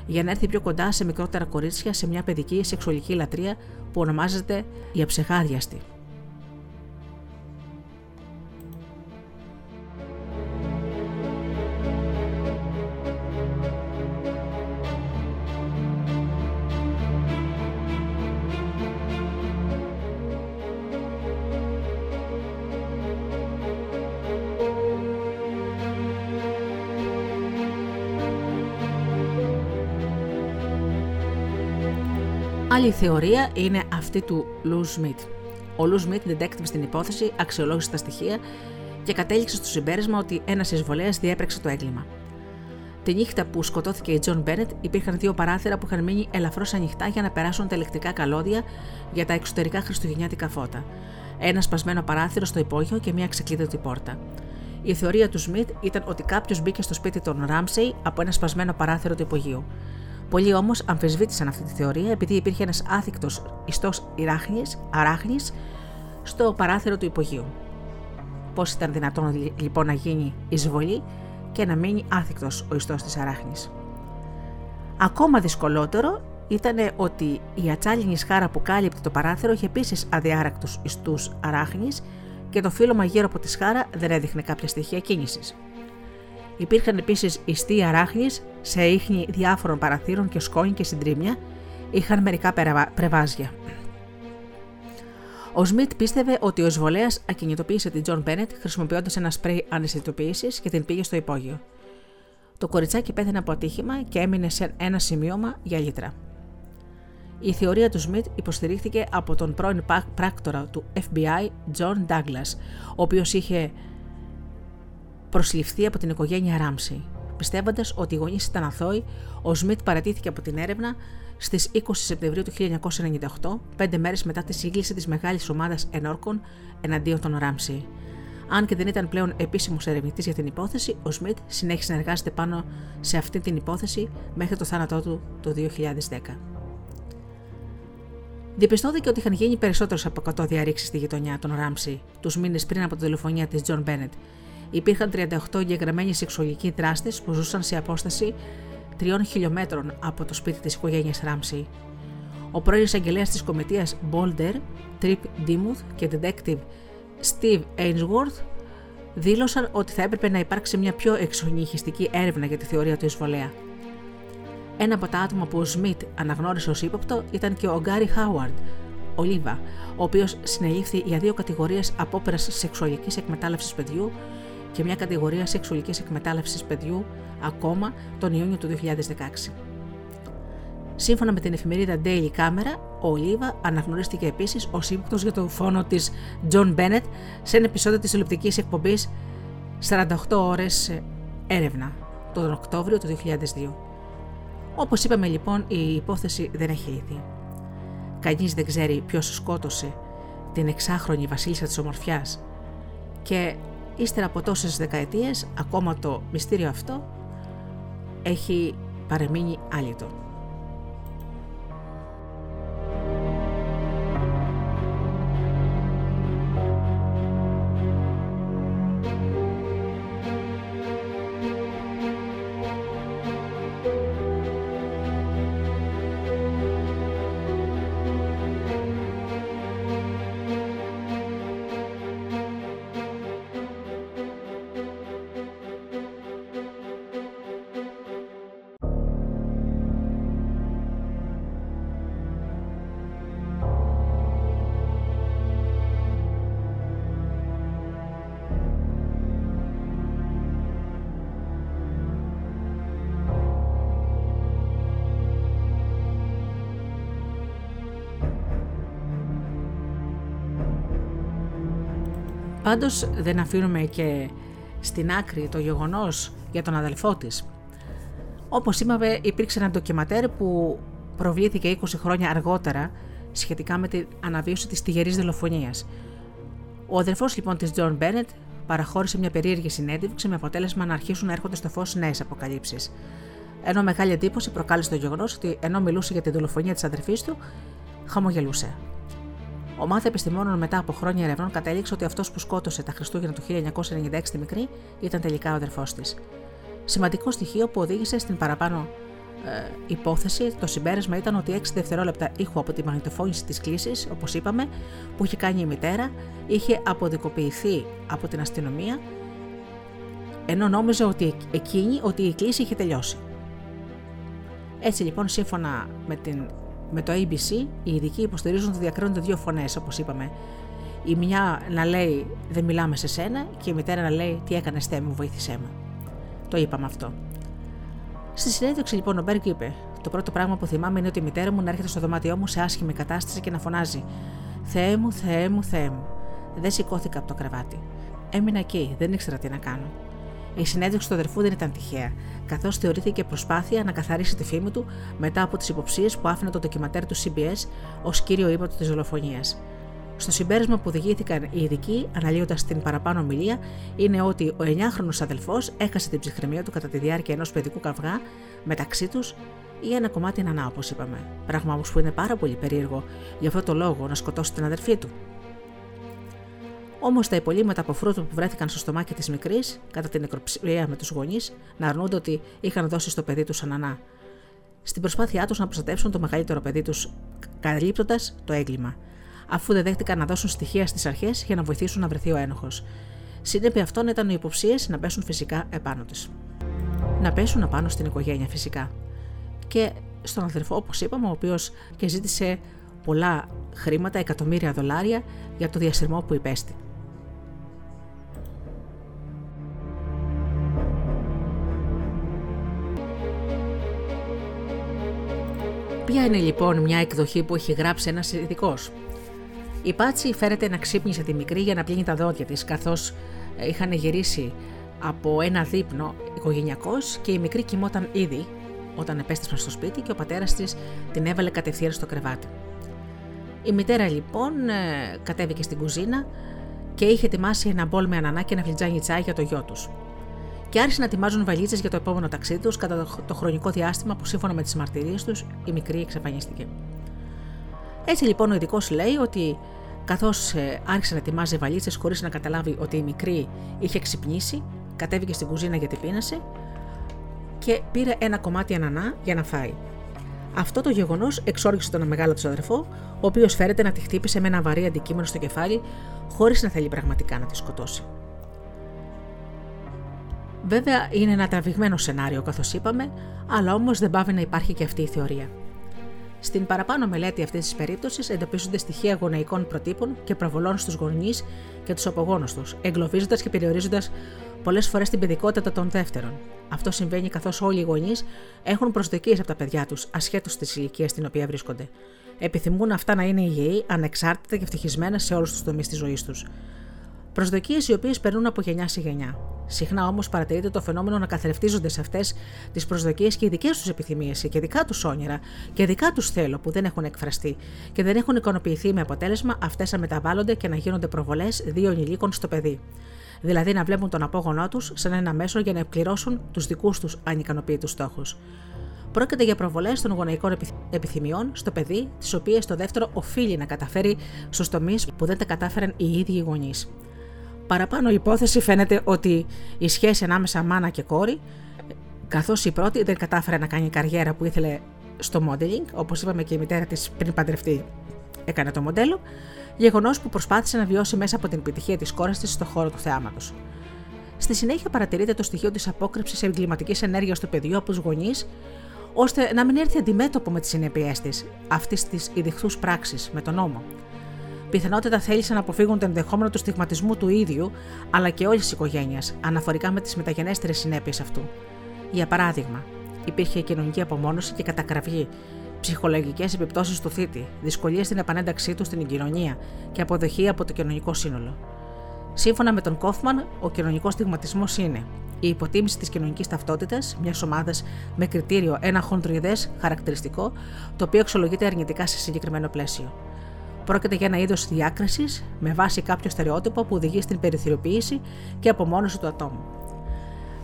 για να έρθει πιο κοντά σε μικρότερα κορίτσια σε μια παιδική σεξουαλική λατρεία που ονομάζεται η αψεγάδιαστη. Άλλη θεωρία είναι αυτή του Λου Σμιτ. Ο Λου Σμιτ, detective στην υπόθεση, αξιολόγησε τα στοιχεία και κατέληξε στο συμπέρασμα ότι ένας εισβολέας διέπραξε το έγκλημα. Τη νύχτα που σκοτώθηκε η Τζον Μπένετ, υπήρχαν δύο παράθυρα που είχαν μείνει ελαφρώς ανοιχτά για να περάσουν τα ηλεκτρικά καλώδια για τα εξωτερικά χριστουγεννιάτικα φώτα. Ένα σπασμένο παράθυρο στο υπόγειο και μια ξεκλείδωτη πόρτα. Η θεωρία του Σμιτ ήταν ότι κάποιος μπήκε στο σπίτι των Ράμσεϊ από ένα σπασμένο παράθυρο του υπογείου. Πολλοί όμως αμφισβήτησαν αυτή τη θεωρία επειδή υπήρχε ένας άθικτος ιστός αράχνη στο παράθυρο του υπογείου. Πώς ήταν δυνατόν λοιπόν να γίνει εισβολή και να μείνει άθικτος ο ιστός της αράχνη. Ακόμα δυσκολότερο ήταν ότι η ατσάλινη σχάρα που κάλυπτε το παράθυρο είχε επίσης αδιάρακτου ιστούς αράχνη και το φύλλωμα γύρω από τη σχάρα δεν έδειχνε κάποια στοιχεία κίνησης. Υπήρχαν επίσης ιστοί αράχνη σε ίχνη διάφορων παραθύρων και σκόνη και συντρίμμια, είχαν μερικά περβάζια. Ο Σμιτ πίστευε ότι ο εισβολέας ακινητοποίησε την Τζον Μπένετ χρησιμοποιώντας ένα σπρέι αναισθητοποίησης και την πήγε στο υπόγειο. Το κοριτσάκι πέθανε από ατύχημα και έμεινε σε ένα σημείωμα για λίτρα. Η θεωρία του Σμιτ υποστηρίχθηκε από τον πρώην πράκτορα του FBI, John Douglas, ο οποίος είχε προσληφθεί από την οικογένεια Ράμσι. Πιστεύοντας ότι οι γονείς ήταν αθώοι, ο Σμιτ παρατήθηκε από την έρευνα στις 20 Σεπτεμβρίου του 1998, πέντε μέρες μετά τη σύγκληση της μεγάλης ομάδας ενόρκων εναντίον των Ράμσι. Αν και δεν ήταν πλέον επίσημος ερευνητής για την υπόθεση, ο Σμιτ συνέχισε να εργάζεται πάνω σε αυτή την υπόθεση μέχρι το θάνατό του το 2010. Διαπιστώθηκε ότι είχαν γίνει περισσότερες από 100 διαρρήξεις στη γειτονιά των Ράμσι τους μήνες πριν από τη δολοφονία της Τζον Μπένετ υπήρχαν 38 εγγεγραμμένοι σεξουαλικοί δράστες που ζούσαν σε απόσταση 3 χιλιόμετρων από το σπίτι της οικογένειας Ράμσι. Ο πρώην εισαγγελέας της κομιτείας Boulder, Trip Dimuth και detective Steve Ainsworth δήλωσαν ότι θα έπρεπε να υπάρξει μια πιο εξονυχιστική έρευνα για τη θεωρία του εισβολέα. Ένα από τα άτομα που ο Σμιτ αναγνώρισε ως ύποπτο ήταν και ο Γκάρι Χάουαρντ, ο Λίβα, ο οποίος συνελήφθη για δύο κατηγορίες απόπειρας σεξουαλικής εκμετάλλευσης παιδιού και μια κατηγορία σεξουαλικής εκμετάλλευσης παιδιού ακόμα τον Ιούνιο του 2016. Σύμφωνα με την εφημερίδα Daily Camera, ο Ολίβα αναγνωρίστηκε επίσης ως ύποπτος για το φόνο της John Bennett σε ένα επεισόδιο της τηλεοπτικής εκπομπής 48 ώρες έρευνα τον Οκτώβριο του 2002. Όπως είπαμε λοιπόν η υπόθεση δεν έχει λυθεί. Κανείς δεν ξέρει ποιος σκότωσε την εξάχρονη βασίλισσα της ομορφιάς και ύστερα από τόσες δεκαετίες ακόμα το μυστήριο αυτό έχει παρεμείνει άλυτο. Πάντως δεν αφήνουμε και στην άκρη το γεγονός για τον αδελφό της. Όπως είπαμε υπήρξε ένα ντοκιμαντέρ που προβλήθηκε 20 χρόνια αργότερα σχετικά με την αναβίωση της στυγερής δολοφονίας. Ο αδελφός λοιπόν της Τζον Μπένετ παραχώρησε μια περίεργη συνέντευξη με αποτέλεσμα να αρχίσουν να έρχονται στο φως νέες αποκαλύψεις. Ενώ μεγάλη εντύπωση προκάλεσε το γεγονός ότι ενώ μιλούσε για τη δολοφονία της αδερφής του, χαμογελούσε. Ομάδα επιστημόνων μετά από χρόνια ερευνών κατέληξε ότι αυτός που σκότωσε τα Χριστούγεννα του 1996 στη μικρή ήταν τελικά ο αδερφός της. Σημαντικό στοιχείο που οδήγησε στην παραπάνω ε, υπόθεση, το συμπέρασμα ήταν ότι 6 δευτερόλεπτα ήχου από τη μαγνητοφώνηση της κλίση, όπως είπαμε, που είχε κάνει η μητέρα, είχε αποδικοποιηθεί από την αστυνομία, ενώ νόμιζε ότι εκείνη ότι η κλίση είχε τελειώσει. Έτσι λοιπόν, σύμφωνα με, την, με το ABC, οι ειδικοί υποστηρίζουν ότι διακρίνονται δύο φωνές, όπως είπαμε. Η μια να λέει Δεν μιλάμε σε σένα, και η μητέρα να λέει Τι έκανες, Θεέ μου, βοήθησέ με. Το είπαμε αυτό. Στη συνέντευξη λοιπόν ο Μπέργκ είπε: Το πρώτο πράγμα που θυμάμαι είναι ότι η μητέρα μου να έρχεται στο δωμάτιό μου σε άσχημη κατάσταση και να φωνάζει: Θεέ μου, Θεέ μου, Θεέ μου. Δεν σηκώθηκα από το κρεβάτι. Έμεινα εκεί, δεν ήξερα τι να κάνω. Η συνέντευξη του αδερφού δεν ήταν τυχαία, καθώς θεωρήθηκε προσπάθεια να καθαρίσει τη φήμη του μετά από τις υποψίες που άφηνε το ντοκιματέρ του CBS ως κύριο ύπατο της δολοφονίας. Στο συμπέρασμα που οδηγήθηκαν οι ειδικοί, αναλύοντας την παραπάνω ομιλία, είναι ότι ο 9χρονο αδελφός έχασε την ψυχραιμία του κατά τη διάρκεια ενός παιδικού καυγά μεταξύ τους ή ένα κομμάτι νανά, όπω είπαμε. Πράγμα όμως που είναι πάρα πολύ περίεργο για αυτό το λόγο να σκοτώσει την αδερφή του. Όμως τα υπολείμματα από φρούτο που βρέθηκαν στο στομάχι της μικρής, κατά την νεκροψία με τους γονείς, να αρνούνται ότι είχαν δώσει στο παιδί τους ανανά. Στην προσπάθειά τους να προστατεύσουν το μεγαλύτερο παιδί τους, καλύπτοντας το έγκλημα, αφού δεν δέχτηκαν να δώσουν στοιχεία στις αρχές για να βοηθήσουν να βρεθεί ο ένοχος. Συνέπεια αυτών ήταν οι υποψίες να πέσουν φυσικά επάνω τη. Να πέσουν απάνω στην οικογένεια φυσικά. Και στον αδερφό, όπως είπαμε, ο οποίος και ζήτησε πολλά χρήματα, εκατομμύρια δολάρια για το διασυρμό που υπέστη. Ποια είναι λοιπόν μια εκδοχή που έχει γράψει ένας ειδικός; Η Πάτσι φέρεται να ξύπνησε τη μικρή για να πλύνει τα δόντια της, καθώς ε, είχαν γυρίσει από ένα δείπνο οικογενειακός και η μικρή κοιμόταν ήδη όταν επέστρεψαν στο σπίτι και ο πατέρας της την έβαλε κατευθείαν στο κρεβάτι. Η μητέρα λοιπόν ε, κατέβηκε στην κουζίνα και είχε ετοιμάσει ένα μπολ με ανανά και ένα φλιτζάνι τσάι για το γιο τους και άρχισαν να ετοιμάζουν βαλίτσες για το επόμενο ταξίδι τους κατά το χρονικό διάστημα που σύμφωνα με τις μαρτυρίες τους η μικρή εξαφανίστηκε. Έτσι λοιπόν ο ειδικός λέει ότι καθώς ε, άρχισε να ετοιμάζει βαλίτσες χωρίς να καταλάβει ότι η μικρή είχε ξυπνήσει, κατέβηκε στην κουζίνα γιατί πείνασε και πήρε ένα κομμάτι ανανά για να φάει. Αυτό το γεγονός εξόργησε τον μεγάλο του αδερφό, ο οποίος φέρεται να τη χτύπησε με ένα βαρύ αντικείμενο στο κεφάλι, χωρίς να θέλει πραγματικά να τη σκοτώσει. Βέβαια είναι ένα τραβηγμένο σενάριο καθώς είπαμε, αλλά όμως δεν πάβει να υπάρχει και αυτή η θεωρία. Στην παραπάνω μελέτη αυτής της περίπτωσης εντοπίζονται στοιχεία γονεϊκών προτύπων και προβολών στους γονείς και τους απογόνους τους, εγκλωβίζοντας και περιορίζοντας πολλές φορές την παιδικότητα των δεύτερων. Αυτό συμβαίνει καθώς όλοι οι γονείς έχουν προσδοκίες από τα παιδιά τους, ασχέτως της ηλικίας στην οποία βρίσκονται. Επιθυμούν αυτά να είναι υγιεί, ανεξάρτητα και ευτυχισμένα σε όλους τους τομείς της ζωής τους. Προσδοκίες οι οποίες περνούν από γενιά σε γενιά. Συχνά όμως παρατηρείται το φαινόμενο να καθρεφτίζονται σε αυτές τις προσδοκίες και οι δικές τους επιθυμίες και δικά τους όνειρα και δικά τους θέλω που δεν έχουν εκφραστεί και δεν έχουν ικανοποιηθεί με αποτέλεσμα αυτές να μεταβάλλονται και να γίνονται προβολές δύο ενηλίκων στο παιδί. Δηλαδή να βλέπουν τον απόγονό τους σαν ένα μέσο για να εκπληρώσουν τους δικούς τους ανικανοποιητούς στόχους. Πρόκειται για προβολές των γονεϊκών επιθυμιών στο παιδί, τις οποίες το δεύτερο οφείλει να καταφέρει στους τομείς που δεν τα κατάφεραν οι ίδιοι οι γονείς. Παραπάνω η υπόθεση φαίνεται ότι η σχέση ανάμεσα μάνα και κόρη, καθώς η πρώτη δεν κατάφερε να κάνει καριέρα που ήθελε στο modeling, όπως είπαμε και η μητέρα της πριν παντρευτεί έκανε το μοντέλο, γεγονός που προσπάθησε να βιώσει μέσα από την επιτυχία της κόρη της στον χώρο του θεάματος. Στη συνέχεια παρατηρείται το στοιχείο της απόκρυψης εγκληματικής ενέργειας του παιδιού από τους γονείς, ώστε να μην έρθει αντιμέτωπο με τις συνέπειές της αυτής της ειδιχθούς πράξης με τον νόμο πιθανότητα θέλησαν να αποφύγουν το ενδεχόμενο του στιγματισμού του ίδιου αλλά και όλης της οικογένειας, αναφορικά με τις μεταγενέστερες συνέπειες αυτού. Για παράδειγμα, υπήρχε κοινωνική απομόνωση και κατακραυγή, ψυχολογικές επιπτώσεις του θήτη, δυσκολίες στην επανένταξή του στην κοινωνία και αποδοχή από το κοινωνικό σύνολο. Σύμφωνα με τον Κόφμαν, ο κοινωνικός στιγματισμός είναι η υποτίμηση της κοινωνικής ταυτότητας μιας ομάδας με κριτήριο ένα χοντροειδέ χαρακτηριστικό, το οποίο εξολογείται αρνητικά σε συγκεκριμένο πλαίσιο. Πρόκειται για ένα είδος διάκρισης με βάση κάποιο στερεότυπο που οδηγεί στην περιθωριοποίηση και απομόνωση του ατόμου.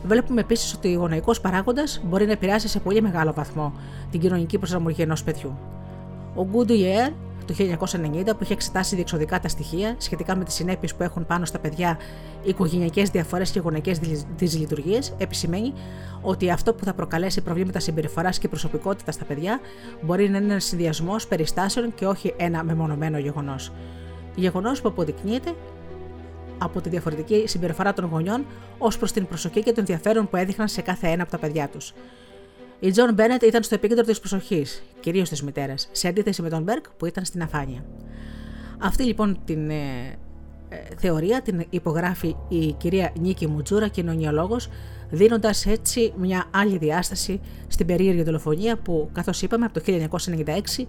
Βλέπουμε επίσης ότι ο γονεϊκός παράγοντας μπορεί να επηρεάσει σε πολύ μεγάλο βαθμό την κοινωνική προσαρμογή ενός παιδιού. Ο Γκούντιερ το 1990 που έχει εξετάσει διεξοδικά τα στοιχεία σχετικά με τις συνέπειες που έχουν πάνω στα παιδιά οικογενειακές διαφορές και γονεϊκές δυσλειτουργίες, επισημαίνει ότι αυτό που θα προκαλέσει προβλήματα συμπεριφοράς και προσωπικότητας στα παιδιά μπορεί να είναι ένας συνδυασμός περιστάσεων και όχι ένα μεμονωμένο γεγονός. Γεγονός που αποδεικνύεται από τη διαφορετική συμπεριφορά των γονιών ως προς την προσοχή και το ενδιαφέρον που έδειχναν σε κάθε ένα από τα παιδιά τους. Η Τζον Μπένετ ήταν στο επίκεντρο της προσοχής, κυρίως της μητέρας, σε αντίθεση με τον Μπέρκ που ήταν στην αφάνεια. Αυτή λοιπόν την ε, ε, θεωρία την υπογράφει η κυρία Νίκη Μουτζούρα, κοινωνιολόγος, δίνοντας έτσι μια άλλη διάσταση στην περίεργη δολοφονία που, καθώς είπαμε, από το 1996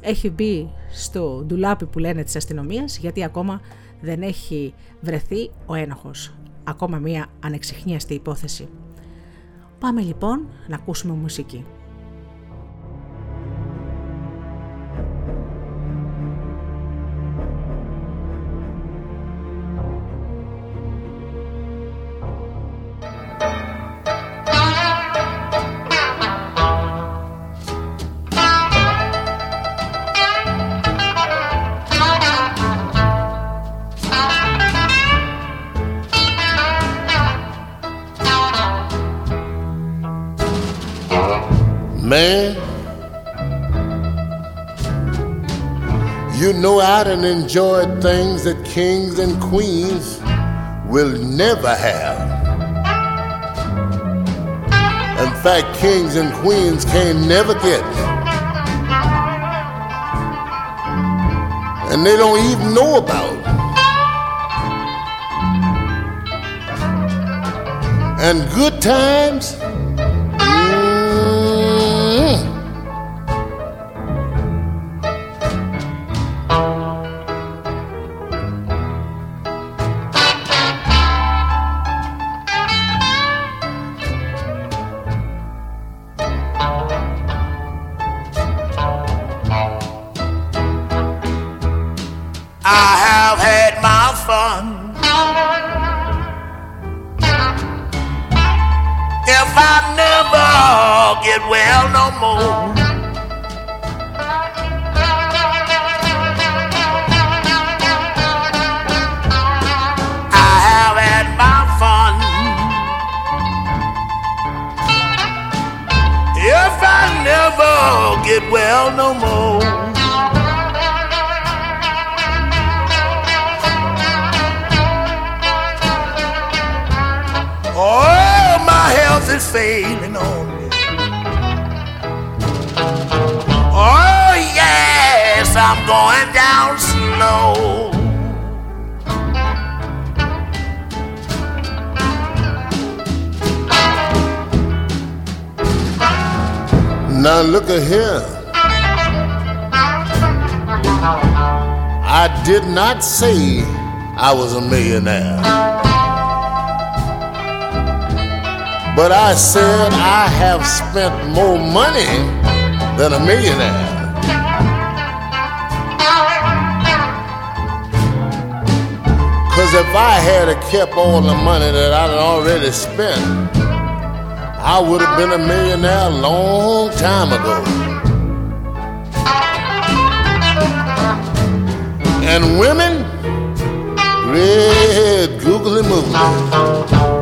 έχει μπει στο ντουλάπι που λένε της αστυνομίας γιατί ακόμα δεν έχει βρεθεί ο ένοχος. Ακόμα μία ανεξιχνίαστη υπόθεση. Πάμε λοιπόν να ακούσουμε μουσική. Man, you know I done enjoyed things that kings and queens will never have. In fact, kings and queens can never get. And they don't even know about. And good times I said I have spent more money than a millionaire. Cause if I had kept all the money that I'd already spent, I would have been a millionaire a long time ago. and women, red googly moogly.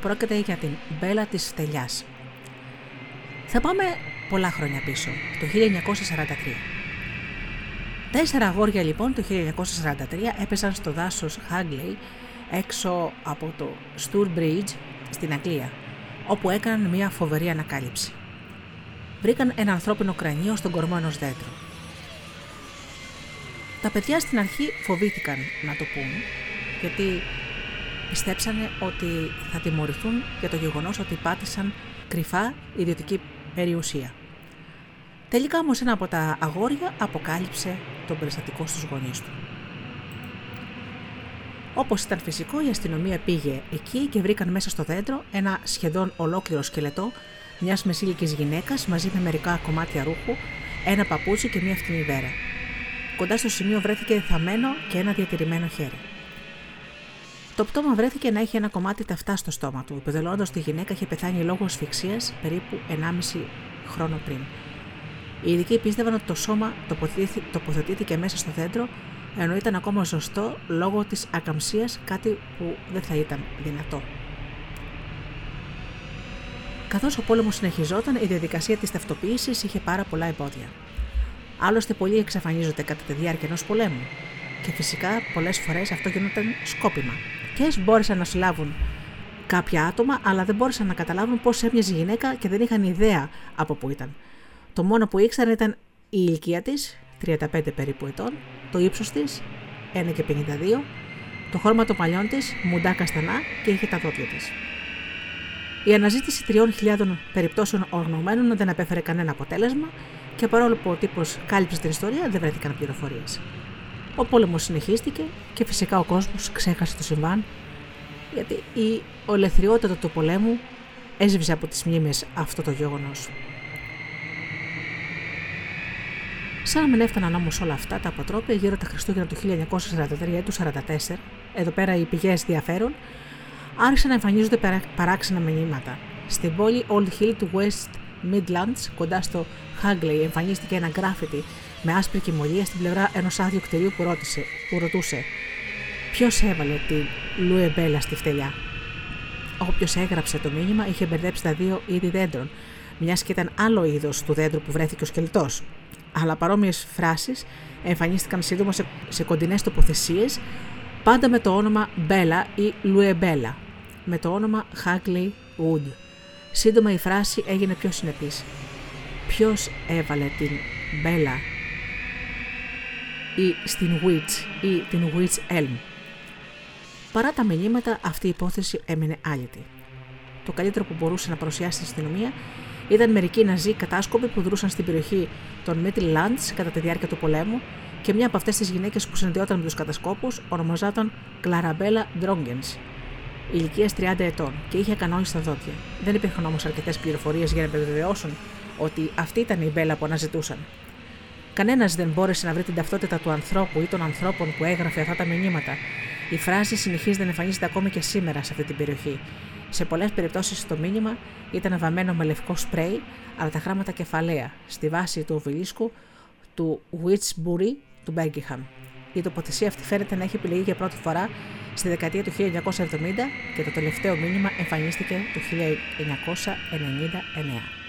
Πρόκειται για την Μπέλα της Στελιάς. Θα πάμε πολλά χρόνια πίσω, το 1943. Τέσσερα αγόρια λοιπόν το 1943 έπεσαν στο δάσος Χάγκλεϊ έξω από το Στουρμπρίτζ στην Αγγλία, όπου έκαναν μια φοβερή ανακάλυψη. Βρήκαν ένα ανθρώπινο κρανίο στον κορμό ενός δέντρου. Τα παιδιά στην αρχή φοβήθηκαν να το πούν, γιατί πιστέψανε ότι θα τιμωρηθούν για το γεγονός ότι πάτησαν κρυφά ιδιωτική περιουσία. Τελικά όμως ένα από τα αγόρια αποκάλυψε τον περιστατικό στους γονείς του. Όπως ήταν φυσικό, η αστυνομία πήγε εκεί και βρήκαν μέσα στο δέντρο ένα σχεδόν ολόκληρο σκελετό μιας μεσήλικης γυναίκας μαζί με μερικά κομμάτια ρούχου, ένα παπούτσι και μια φτηνή βέρα. Κοντά στο σημείο βρέθηκε θαμένο και ένα διατηρημένο χέρι. Το πτώμα βρέθηκε να έχει ένα κομμάτι ταυτά στο στόμα του, υποδελώντα ότι η γυναίκα είχε πεθάνει λόγω ασφυξίας περίπου 1,5 χρόνο πριν. Οι ειδικοί πίστευαν ότι το σώμα τοποθετήθηκε μέσα στο δέντρο ενώ ήταν ακόμα ζωστό λόγω της ακαμψίας κάτι που δεν θα ήταν δυνατό. Καθώς ο πόλεμος συνεχιζόταν, η διαδικασία της ταυτοποίησης είχε πάρα πολλά εμπόδια. Άλλωστε, πολλοί εξαφανίζονται κατά τη διάρκεια ενός πολέμου. Και φυσικά πολλές φορές αυτό γινόταν σκόπιμα. Και μπόρεσαν να συλλάβουν κάποια άτομα, αλλά δεν μπόρεσαν να καταλάβουν πώς έμοιαζε η γυναίκα και δεν είχαν ιδέα από πού ήταν. Το μόνο που ήξεραν ήταν η ηλικία της, 35 περίπου ετών, το ύψος της, 1 και 52, το χρώμα των μαλλιών της, μουντά καστανά και είχε τα δόντια της. Η αναζήτηση 3.000 περιπτώσεων ορνωμένων δεν απέφερε κανένα αποτέλεσμα και παρόλο που ο τύπος κάλυψε την ιστορία, δεν βρέθηκαν πληροφορίες. Ο πόλεμος συνεχίστηκε και φυσικά ο κόσμος ξέχασε το συμβάν, γιατί η ολεθριότητα του πολέμου έσβησε από τις μνήμες αυτό το γεγονός. Σαν να μην έφταναν όμως όλα αυτά τα αποτρόπια γύρω τα Χριστούγεννα του 1943 του 1944, εδώ πέρα οι πηγές διαφέρουν, άρχισαν να εμφανίζονται παράξενα μηνύματα. Στην πόλη Old Hill του West Midlands, κοντά στο Hagley, εμφανίστηκε ένα γκράφιτι με άσπρη κοιμωλία στην πλευρά ενός άδειου κτηρίου που, ρώτησε, που ρωτούσε Ποιος έβαλε τη Λουεμπέλα στη φτελιά; Όποιος έγραψε το μήνυμα είχε μπερδέψει τα δύο είδη δέντρων, μιας και ήταν άλλο είδος του δέντρου που βρέθηκε ο σκελτό. Αλλά παρόμοιες φράσεις εμφανίστηκαν σύντομα σε, σε κοντινές τοποθεσίες, πάντα με το όνομα Μπέλα ή Λουεμπέλα, με το όνομα Hagley Wood. Σύντομα η φράση έγινε πιο συνεπής. Ποιος έβαλε την Μπέλα ή στην Witch ή την Witch Elm. Παρά τα μηνύματα, αυτή η υπόθεση έμεινε άλυτη. Το καλύτερο που μπορούσε να παρουσιάσει στην αστυνομία ήταν μερικοί ναζί κατάσκοποι που δρούσαν στην περιοχή των Midlands κατά τη διάρκεια του πολέμου και μια από αυτές τις γυναίκες που συνδεόταν με τους κατασκόπους ονομαζόταν Κλαραμπέλα Ντρόγγενς ηλικίας 30 ετών και είχε στα δόντια. Δεν υπήρχαν όμως αρκετές πληροφορίες για να επιβεβαιώσουν ότι αυτή ήταν η Μπέλα που αναζητούσαν. Κανένας δεν μπόρεσε να βρει την ταυτότητα του ανθρώπου ή των ανθρώπων που έγραφε αυτά τα μηνύματα. Η φράση συνεχίζει να εμφανίζεται ακόμη και σήμερα σε αυτή την περιοχή. Σε πολλές περιπτώσεις το μήνυμα ήταν βαμμένο με λευκό σπρέι, αλλά τα γράμματα κεφαλαία στη βάση του οβιλίσκου του Witchbury του Μπέργκιχαμ. Η τοποθεσία αυτή φαίνεται να έχει επιλεγεί για πρώτη φορά στη δεκαετία του 1970 και το τελευταίο μήνυμα εμφανίστηκε το 1999.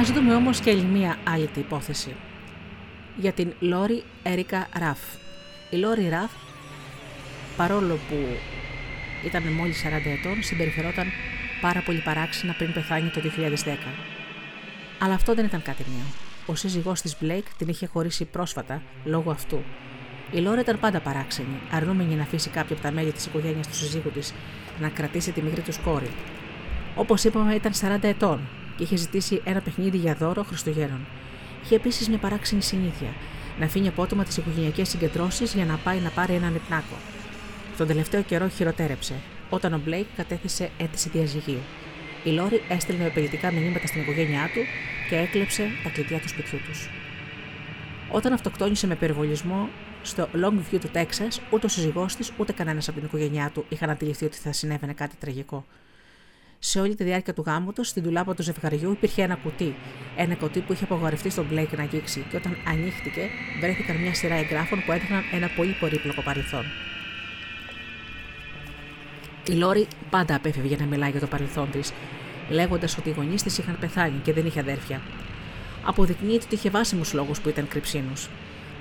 Ας δούμε όμως και άλλη μία άλλη υπόθεση. Για την Λόρι Έρικα Ραφ. Η Λόρι Ραφ, παρόλο που ήταν μόλις 40 ετών, συμπεριφερόταν πάρα πολύ παράξενα πριν πεθάνει το 2010. Αλλά αυτό δεν ήταν κάτι νέο. Ο σύζυγός της Μπλέικ την είχε χωρίσει πρόσφατα λόγω αυτού. Η Λόρι ήταν πάντα παράξενη, αρνούμενη να αφήσει κάποιο από τα μέλη της οικογένειας του συζύγου της να κρατήσει τη μικρή τους κόρη. Όπως είπαμε, ήταν 40 ετών και είχε ζητήσει ένα παιχνίδι για δώρο Χριστουγέννων. Είχε επίσης μια παράξενη συνήθεια, να αφήνει απότομα τις οικογενειακές συγκεντρώσεις για να πάει να πάρει έναν υπνάκο. Τον τελευταίο καιρό χειροτέρεψε. όταν ο Μπλέικ κατέθεσε αίτηση διαζυγίου. Η Λόρι έστειλε επιλητικά μηνύματα στην οικογένειά του και έκλεψε τα κλειδιά του σπιτιού τους. Όταν αυτοκτόνησε με περιβολισμό στο Longview του Τέξας, ούτε ο σύζυγός της ούτε κανένας από την οικογένειά του είχαν αντιληφθεί ότι θα συνέβαινε κάτι τραγικό. Σε όλη τη διάρκεια του γάμου του, στην ντουλάπα του ζευγαριού υπήρχε ένα κουτί. Ένα κουτί που είχε απογορευτεί στον Μπλέικ να αγγίξει, και όταν ανοίχτηκε, βρέθηκαν μια σειρά εγγράφων που έδειχναν ένα πολύ πολύπλοκο παρελθόν. Η Λόρι πάντα απέφευγε να μιλάει για το παρελθόν της, λέγοντας ότι οι γονείς της είχαν πεθάνει και δεν είχε αδέρφια. Αποδεικνύεται ότι είχε βάσιμους λόγους που ήταν κρυψίνους.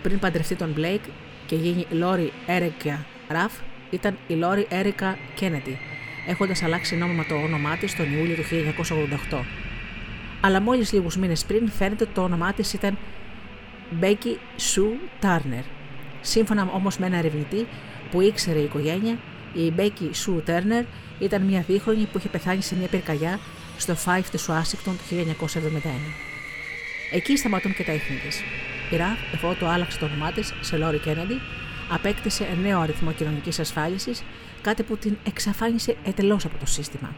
Πριν παντρευτεί τον Μπλέικ και γίνει Λόρι Έρικα Ραφ, ήταν η Λόρι Έρικα Κένετι, έχοντας αλλάξει νόμιμα το όνομά της τον Ιούλιο του 1988. Αλλά μόλις λίγους μήνες πριν φαίνεται ότι το όνομά της ήταν Μπέκι Σου Τάρνερ. Σύμφωνα όμως με ένα ερευνητή που ήξερε η οικογένεια, η Μπέκι Σου Τέρνερ ήταν μια δίχρονη που είχε πεθάνει σε μια πυρκαγιά στο Five του Ουάσιγκτον το 1971. Εκεί σταματούν και τα ίχνη της. Η Ραφ, εφόσον το άλλαξε το όνομά της σε Λόρι Κέννεντι, απέκτησε νέο αριθμό κοινωνικής ασφάλισης, κάτι που την εξαφάνισε εντελώς από το σύστημα.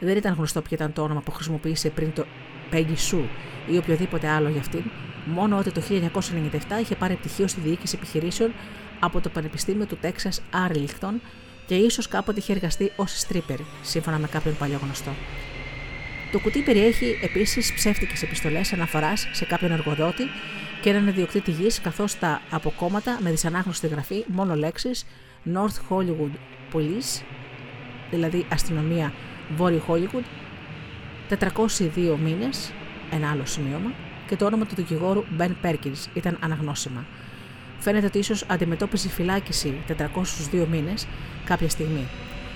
Δεν ήταν γνωστό ποιο ήταν το όνομα που χρησιμοποίησε πριν το Peggy Sue ή οποιοδήποτε άλλο για αυτήν, μόνο ότι το 1997 είχε πάρει πτυχίο στη διοίκηση επιχειρήσεων από το Πανεπιστήμιο του Τέξας Άρλιχτον και ίσως κάποτε είχε εργαστεί ως stripper, σύμφωνα με κάποιον παλιό γνωστό. Το κουτί περιέχει επίσης ψεύτικες επιστολές αναφοράς σε κάποιον εργοδότη και έναν ιδιοκτήτη γης, καθώς τα αποκόμματα με δυσανάγνωστη γραφή μόνο λέξεις North Hollywood Police, δηλαδή αστυνομία Βόρειο Hollywood, 402 μήνες, ένα άλλο σημείωμα, και το όνομα του δικηγόρου Ben Perkins ήταν αναγνώσιμα. Φαίνεται ότι ίσως αντιμετώπιζε φυλάκιση 402 μήνες κάποια στιγμή.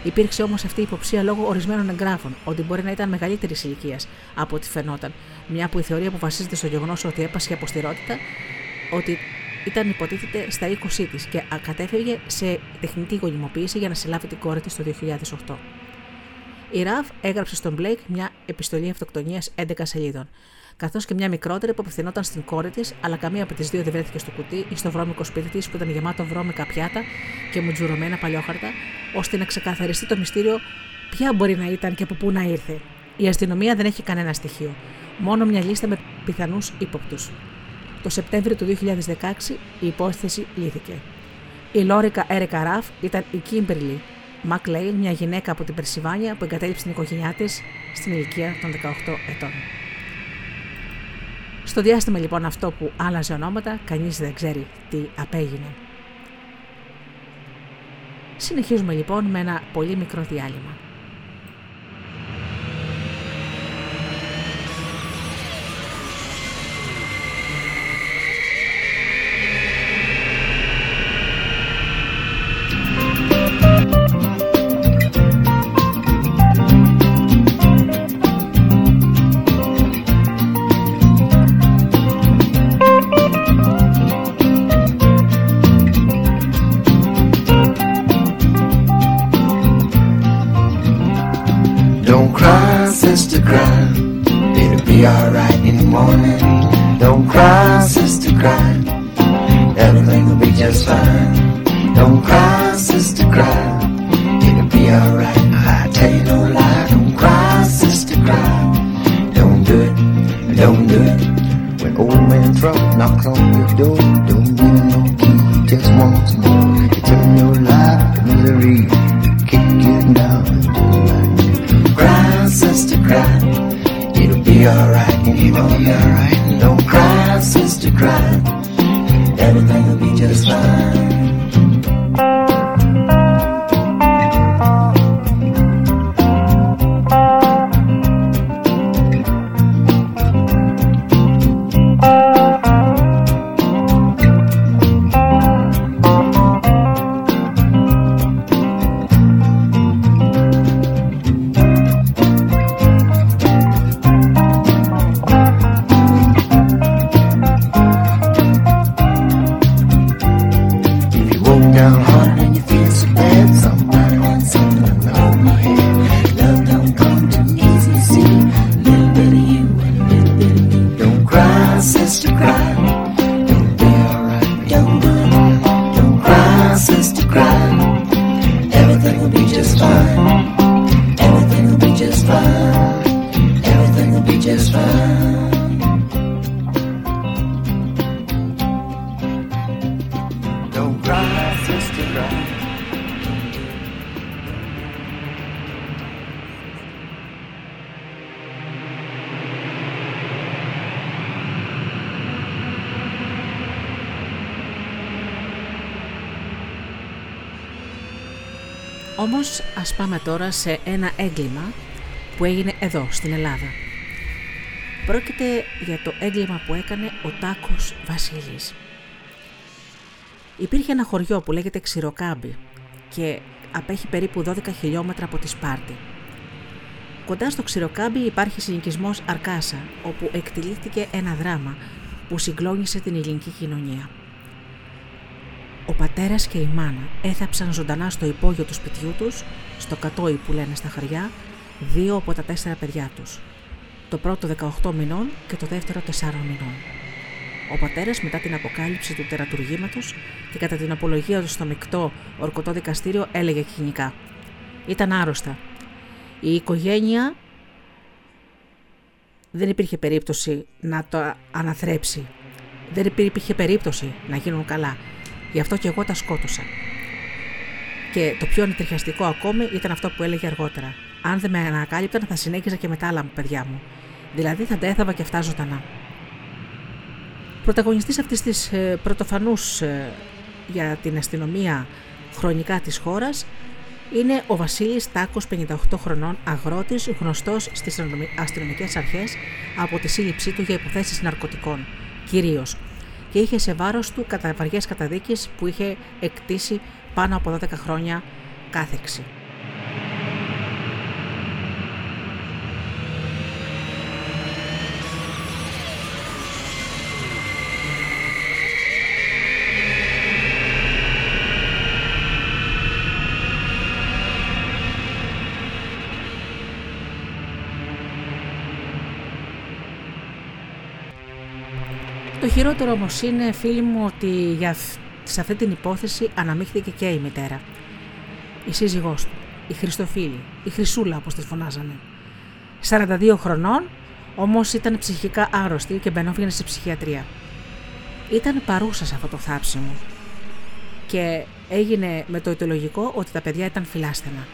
Υπήρξε όμως αυτή η υποψία λόγω ορισμένων εγγράφων ότι μπορεί να ήταν μεγαλύτερης ηλικίας από ό,τι φαινόταν, μια που η θεωρία που βασίζεται στο γεγονός ότι έπασχε από στηρότητα, ότι ήταν υποτίθεται στα 20 της και κατέφευγε σε τεχνητή γονιμοποίηση για να συλλάβει την κόρη της το 2008. Η Ραβ έγραψε στον Μπλέικ μια επιστολή αυτοκτονίας 11 σελίδων καθώς και μια μικρότερη που απευθυνόταν στην κόρη της, αλλά καμία από τις δύο δεν βρέθηκε στο κουτί ή στο βρώμικο σπίτι της που ήταν γεμάτο βρώμικα πιάτα και μουτζουρωμένα παλιόχαρτα, ώστε να ξεκαθαριστεί το μυστήριο ποια μπορεί να ήταν και από πού να ήρθε. Η αστυνομία δεν έχει κανένα στοιχείο, μόνο μια λίστα με πιθανούς ύποπτους. Το Σεπτέμβριο του 2016 η υπόθεση λύθηκε. Η Λόρικα Έρεκα Ραφ ήταν η Κίμπερλι Μακλέιν, μια γυναίκα από την Περσιβάνια που εγκατέλειψε την οικογένειά της στην ηλικία των 18 ετών. Στο διάστημα λοιπόν αυτό που άλλαζε ονόματα, κανείς δεν ξέρει τι απέγινε. Συνεχίζουμε λοιπόν με ένα πολύ μικρό διάλειμμα. sister, cry. It'll be alright in the morning. Don't cry, sister, cry. Everything will be just fine. Don't cry, sister, cry. It'll be alright. I tell you no lie. Don't cry, sister, cry. Don't do it. Don't do it. When old man Trump knocks on your door, don't give him no key. Just once more. You turn your life to misery. Kick it down sister, cry. It'll be alright, it'll be alright. Don't cry, sister, cry. Everything will be just fine. Τώρα σε ένα έγκλημα που έγινε εδώ στην Ελλάδα. Πρόκειται για το έγκλημα που έκανε ο Τάκος Βασίλης. Υπήρχε ένα χωριό που λέγεται Ξηροκάμπη και απέχει περίπου 12 χιλιόμετρα από τη Σπάρτη. Κοντά στο Ξηροκάμπη υπάρχει συνοικισμός Αρκάσα, όπου εκτελήθηκε ένα δράμα που συγκλώνησε την ελληνική κοινωνία. Ο πατέρας και η μάνα έθαψαν ζωντανά στο υπόγειο του σπιτιού τους, στο κατόι που λένε στα χαριά, δύο από τα τέσσερα παιδιά τους. Το πρώτο 18 μηνών και το δεύτερο 4 μηνών. Ο πατέρας, μετά την αποκάλυψη του τερατουργήματος και κατά την απολογία του στο μεικτό ορκωτό δικαστήριο, έλεγε κοινικά: Ήταν άρρωστα. Η οικογένεια δεν υπήρχε περίπτωση να το αναθρέψει. Δεν υπήρχε περίπτωση να γίνουν καλά. Γι' αυτό και εγώ τα σκότωσα. Και το πιο ανατριχιαστικό ακόμη ήταν αυτό που έλεγε αργότερα. Αν δεν με ανακάλυπταν, θα συνέχιζα και με τα άλλα παιδιά μου. Δηλαδή θα τα έθαβα και αυτά ζωντανά. Πρωταγωνιστής αυτής της ε, πρωτοφανούς ε, για την αστυνομία χρονικά της χώρας είναι ο Βασίλης Τάκος, 58 χρονών, αγρότης, γνωστός στις αστυνομικές αρχές από τη σύλληψή του για υποθέσεις ναρκωτικών, κυρίως και είχε σε βάρος του καταβαριές καταδίκες που είχε εκτίσει πάνω από 12 χρόνια κάθεξη. Χειρότερο όμως είναι, φίλοι μου, ότι για, σε αυτή την υπόθεση αναμίχθηκε και η μητέρα. Η σύζυγός του, η Χριστοφίλη, η Χρυσούλα όπως τη φωνάζανε. 42 χρονών, όμως ήταν ψυχικά άρρωστη και μπαινόβγαινε σε ψυχιατρία. Ήταν παρούσα σε αυτό το θάψιμο και έγινε με το ιτολογικό ότι τα παιδιά ήταν φιλάστενα.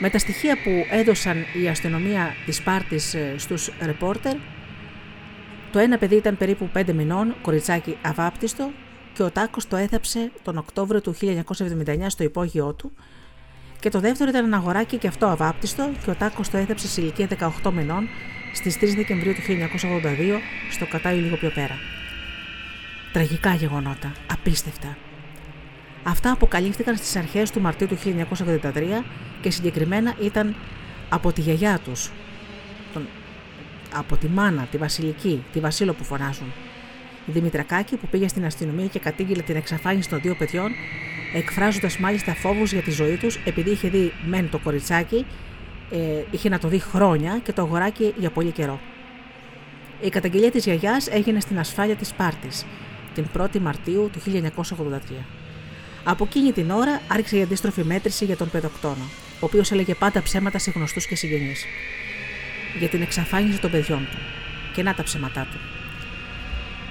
Με τα στοιχεία που έδωσαν η αστυνομία της Σπάρτης ε, στους ρεπόρτερ, το ένα παιδί ήταν περίπου 5 μηνών, κοριτσάκι αβάπτιστο, και ο Τάκος το έθαψε τον Οκτώβριο του 1979 στο υπόγειό του και το δεύτερο ήταν ένα αγοράκι και αυτό αβάπτιστο και ο Τάκος το έθαψε σε ηλικία 18 μηνών στις 3 Δεκεμβρίου του 1982 στο Κατάι λίγο πιο πέρα. Τραγικά γεγονότα, απίστευτα. Αυτά αποκαλύφθηκαν στις αρχές του Μαρτίου του 1983 και συγκεκριμένα ήταν από τη γιαγιά τους, τον από τη μάνα, τη Βασιλική, τη Βασίλο που φωνάζουν. Η Δημητρακάκη που πήγε στην αστυνομία και κατήγγειλε την εξαφάνιση των δύο παιδιών, εκφράζοντας μάλιστα φόβους για τη ζωή τους, επειδή είχε δει μεν το κοριτσάκι, ε, είχε να το δει χρόνια και το αγοράκι για πολύ καιρό. Η καταγγελία της γιαγιάς έγινε στην ασφάλεια της Πάρτη την 1η Μαρτίου του 1983. Από εκείνη την ώρα άρχισε η αντίστροφη μέτρηση για τον παιδοκτόνο, ο οποίος έλεγε πάντα ψέματα σε γνωστούς και συγγενείς για την εξαφάνιση των παιδιών του. Και να τα ψέματά του.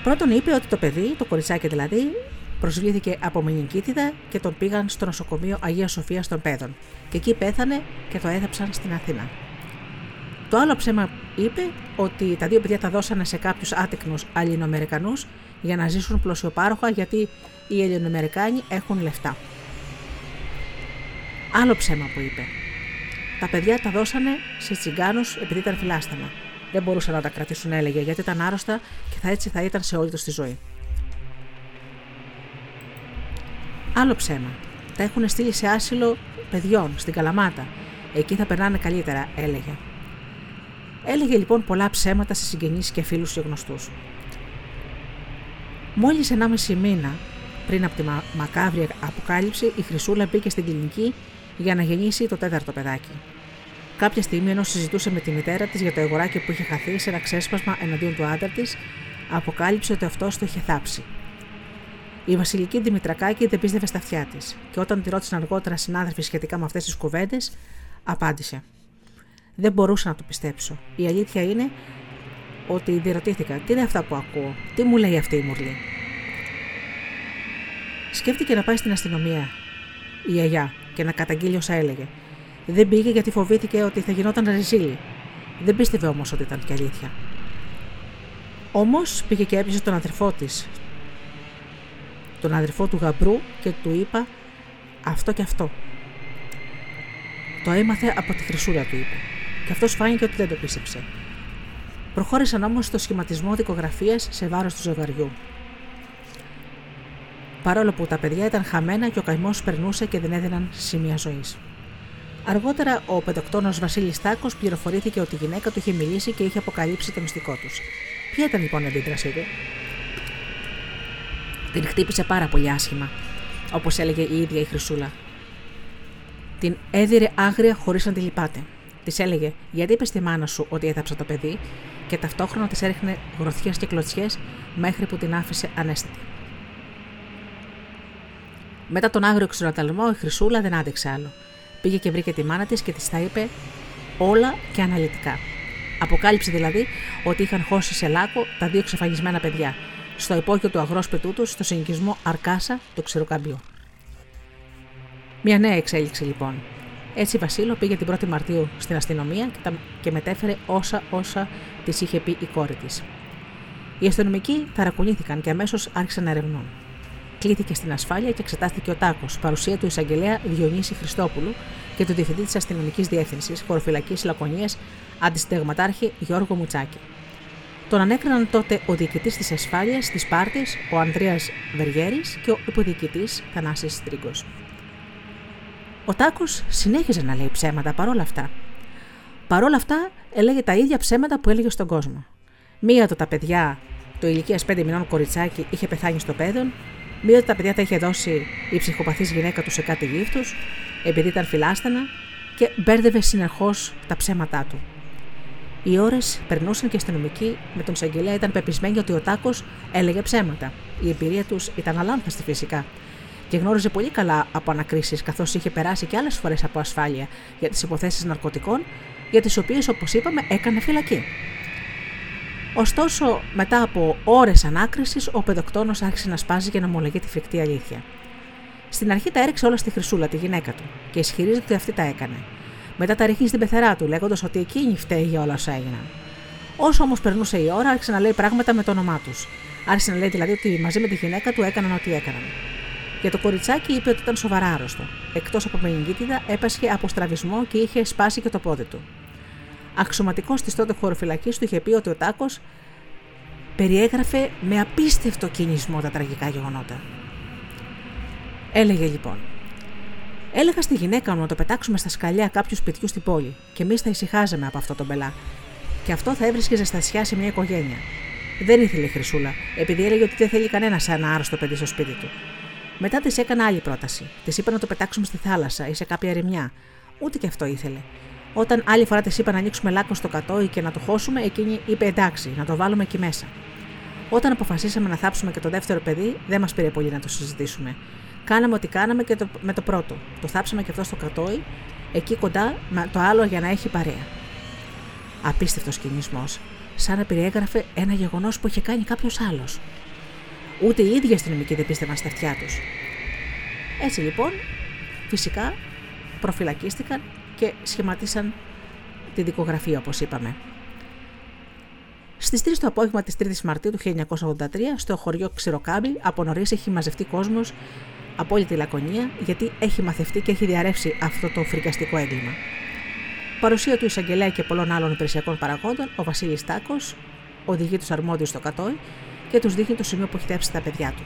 Πρώτον είπε ότι το παιδί, το κοριτσάκι δηλαδή, προσβλήθηκε από μηνυκίτιδα και τον πήγαν στο νοσοκομείο Αγίας Σοφίας των Πέδων. Και εκεί πέθανε και το έδεψαν στην Αθήνα. Το άλλο ψέμα είπε ότι τα δύο παιδιά τα δώσανε σε κάποιους άτεκνους Αλλινοαμερικανού για να ζήσουν πλωσιοπάροχα γιατί οι Ελληνοαμερικάνοι έχουν λεφτά. Άλλο ψέμα που είπε τα παιδιά τα δώσανε σε τσιγκάνους επειδή ήταν φιλάσταμα. Δεν μπορούσαν να τα κρατήσουν, έλεγε, γιατί ήταν άρρωστα και θα έτσι θα ήταν σε όλη τους τη ζωή. Άλλο ψέμα. Τα έχουν στείλει σε άσυλο παιδιών στην Καλαμάτα. Εκεί θα περνάνε καλύτερα, έλεγε. Έλεγε λοιπόν πολλά ψέματα σε συγγενείς και φίλους και γνωστούς. Μόλις 1,5 μήνα πριν από τη μακάβρια αποκάλυψη, η Χρυσούλα μπήκε στην κλινική για να γεννήσει το τέταρτο παιδάκι. Κάποια στιγμή, ενώ συζητούσε με τη μητέρα της για το εγωράκι που είχε χαθεί σε ένα ξέσπασμα εναντίον του άντρα της, αποκάλυψε ότι αυτός το είχε θάψει. Η Βασιλική Δημητρακάκη δεν πίστευε στα αυτιά της, και όταν τη ρώτησαν αργότερα συνάδελφοι σχετικά με αυτές τις κουβέντες, απάντησε. Δεν μπορούσα να το πιστέψω. Η αλήθεια είναι ότι διερωτήθηκα τι είναι αυτά που ακούω, τι μου λέει αυτή η μουρλή; Σκέφτηκε να πάει στην αστυνομία η Αγιά και να καταγγείλει όσα έλεγε. Δεν πήγε γιατί φοβήθηκε ότι θα γινόταν ριζίλη. Δεν πίστευε όμως ότι ήταν και αλήθεια. Όμως πήγε και έπεισε τον αδερφό της, τον αδερφό του γαμπρού και του είπα αυτό και αυτό. Το έμαθε από τη χρυσούλα του είπε. Και αυτός φάνηκε ότι δεν το πίστεψε. Προχώρησαν όμως στο σχηματισμό δικογραφίας σε βάρος του ζευγαριού. Παρόλο που τα παιδιά ήταν χαμένα και ο καημός περνούσε και δεν έδιναν σημεία ζωής. Αργότερα, ο πεντοκτόνος Βασίλης Τάκος πληροφορήθηκε ότι η γυναίκα του είχε μιλήσει και είχε αποκαλύψει το μυστικό τους. Ποια ήταν λοιπόν η αντίδρασή του; Την χτύπησε πάρα πολύ άσχημα, όπως έλεγε η ίδια η Χρυσούλα. Την έδιρε άγρια χωρίς να τη λυπάται. Της έλεγε: Γιατί είπες στη μάνα σου ότι έθαψα το παιδί, και ταυτόχρονα της έριχνε γροθιές και κλωτσιές μέχρι που την άφησε ανέστητη. Μετά τον άγριο ξενοταλμό, η Χρυσούλα δεν άντεξε άλλο. Πήγε και βρήκε τη μάνα της και της τα είπε όλα και αναλυτικά. Αποκάλυψε δηλαδή ότι είχαν χώσει σε λάκκο τα δύο ξεφαγισμένα παιδιά, στο υπόγειο του αγρόσπιτού τους, στο συνοικισμό Αρκάσα, του Ξεροκαμπιού. Μια νέα εξέλιξη λοιπόν. Έτσι η Βασίλο πήγε την 1η Μαρτίου στην αστυνομία και, τα... και μετέφερε όσα όσα της είχε πει η κόρη της. Οι αστυνομικοί ταρακουνήθηκαν και αμέσως άρχισαν να ερευνούν. Κλήθηκε στην ασφάλεια και εξετάστηκε ο Τάκος, παρουσία του εισαγγελέα Διονύση Χριστόπουλου και του διευθυντή της αστυνομικής διεύθυνσης χωροφυλακής Λακωνίας, αντισυνταγματάρχη Γιώργο Μουτσάκη. Τον ανέκριναν τότε ο διοικητής της ασφάλειας της Πάρτης, ο Ανδρέας Βεργέρης και ο υποδιοικητής Θανάσης Τρίγκος. Ο Τάκος συνέχιζε να λέει ψέματα παρόλα αυτά. Παρόλα αυτά, έλεγε τα ίδια ψέματα που έλεγε στον κόσμο. Μία του τα παιδιά, το ηλικίας 5 μηνών κοριτσάκι, είχε πεθάνει στο πέδον, μία του τα παιδιά τα είχε δώσει η ψυχοπαθής γυναίκα του σε κάτι γύφτου, επειδή ήταν φιλάστανα, και μπέρδευε συνεχώς τα ψέματά του. Οι ώρες περνούσαν και οι αστυνομικοί με τον εισαγγελέα ήταν πεπισμένοι ότι ο Τάκος έλεγε ψέματα. Η εμπειρία τους ήταν αλάνθαστη φυσικά και γνώριζε πολύ καλά από ανακρίσεις, καθώς είχε περάσει και άλλες φορές από ασφάλεια για τις υποθέσεις ναρκωτικών, για τις οποίες, όπως είπαμε, έκανε φυλακή. Ωστόσο, μετά από ώρες ανάκρισης, ο παιδοκτόνος άρχισε να σπάζει και να ομολογεί τη φρικτή αλήθεια. Στην αρχή τα έριξε όλα στη Χρυσούλα, τη γυναίκα του, και ισχυρίζεται ότι αυτή τα έκανε. Μετά τα ρίχνει στην πεθερά του, λέγοντας ότι εκείνη φταίει για όλα όσα έγιναν. Όσο όμως περνούσε η ώρα, άρχισε να λέει πράγματα με το όνομά τους. Άρχισε να λέει δηλαδή ότι μαζί με τη γυναίκα του έκαναν ό,τι έκαναν. Για το κοριτσάκι είπε ότι ήταν σοβαρά άρρωστο. Εκτός από μενιγκίτιδα, έπασχε από στραβισμό και είχε σπάσει και το πόδι του. Αξιωματικός της τότε χωροφυλακής του είχε πει ότι ο Τάκος περιέγραφε με απίστευτο κινησμό τα τραγικά γεγονότα. Έλεγε λοιπόν: Έλεγα στη γυναίκα μου να το πετάξουμε στα σκαλιά κάποιου σπιτιού στην πόλη, και εμείς θα ησυχάζαμε από αυτό τον πελά. Και αυτό θα έβρισκε ζεστασιά σε μια οικογένεια. Δεν ήθελε η Χρυσούλα, επειδή έλεγε ότι δεν θέλει κανένα ένα άρρωστο παιδί στο σπίτι του. Μετά της έκανα άλλη πρόταση. Της είπα να το πετάξουμε στη θάλασσα ή σε κάποια ερημιά. Ούτε και αυτό ήθελε. Όταν άλλη φορά της είπα να ανοίξουμε λάκκο στο κατόι και να το χώσουμε, εκείνη είπε εντάξει, να το βάλουμε εκεί μέσα. Όταν αποφασίσαμε να θάψουμε και το δεύτερο παιδί, δεν μας πήρε πολύ να το συζητήσουμε. Κάναμε ό,τι κάναμε και το, με το πρώτο. Το θάψαμε και αυτό στο κατόι, εκεί κοντά με το άλλο για να έχει παρέα. Απίστευτος κινησμός, σαν να περιέγραφε ένα γεγονός που είχε κάνει κάποιος άλλος. Ούτε οι ίδιοι αστυνομικοί δεν πίστευαν στα αυτιά τους. Έτσι λοιπόν, φυσικά προφυλακίστηκαν και σχηματίσαν τη δικογραφία όπως είπαμε. Στις 3 το απόγευμα της 3ης Μαρτίου του 1983 στο χωριό Ξηροκάμπη από νωρίς έχει μαζευτεί κόσμος από όλη τη Λακωνία γιατί έχει μαθευτεί και έχει διαρρεύσει αυτό το φρικαστικό έγκλημα. Παρουσία του εισαγγελέα και πολλών άλλων υπηρεσιακών παραγόντων, ο Βασίλης Τάκος οδηγεί τους αρμόδιους στο κατόι και τους δείχνει το σημείο που έχει τέψει τα παιδιά του.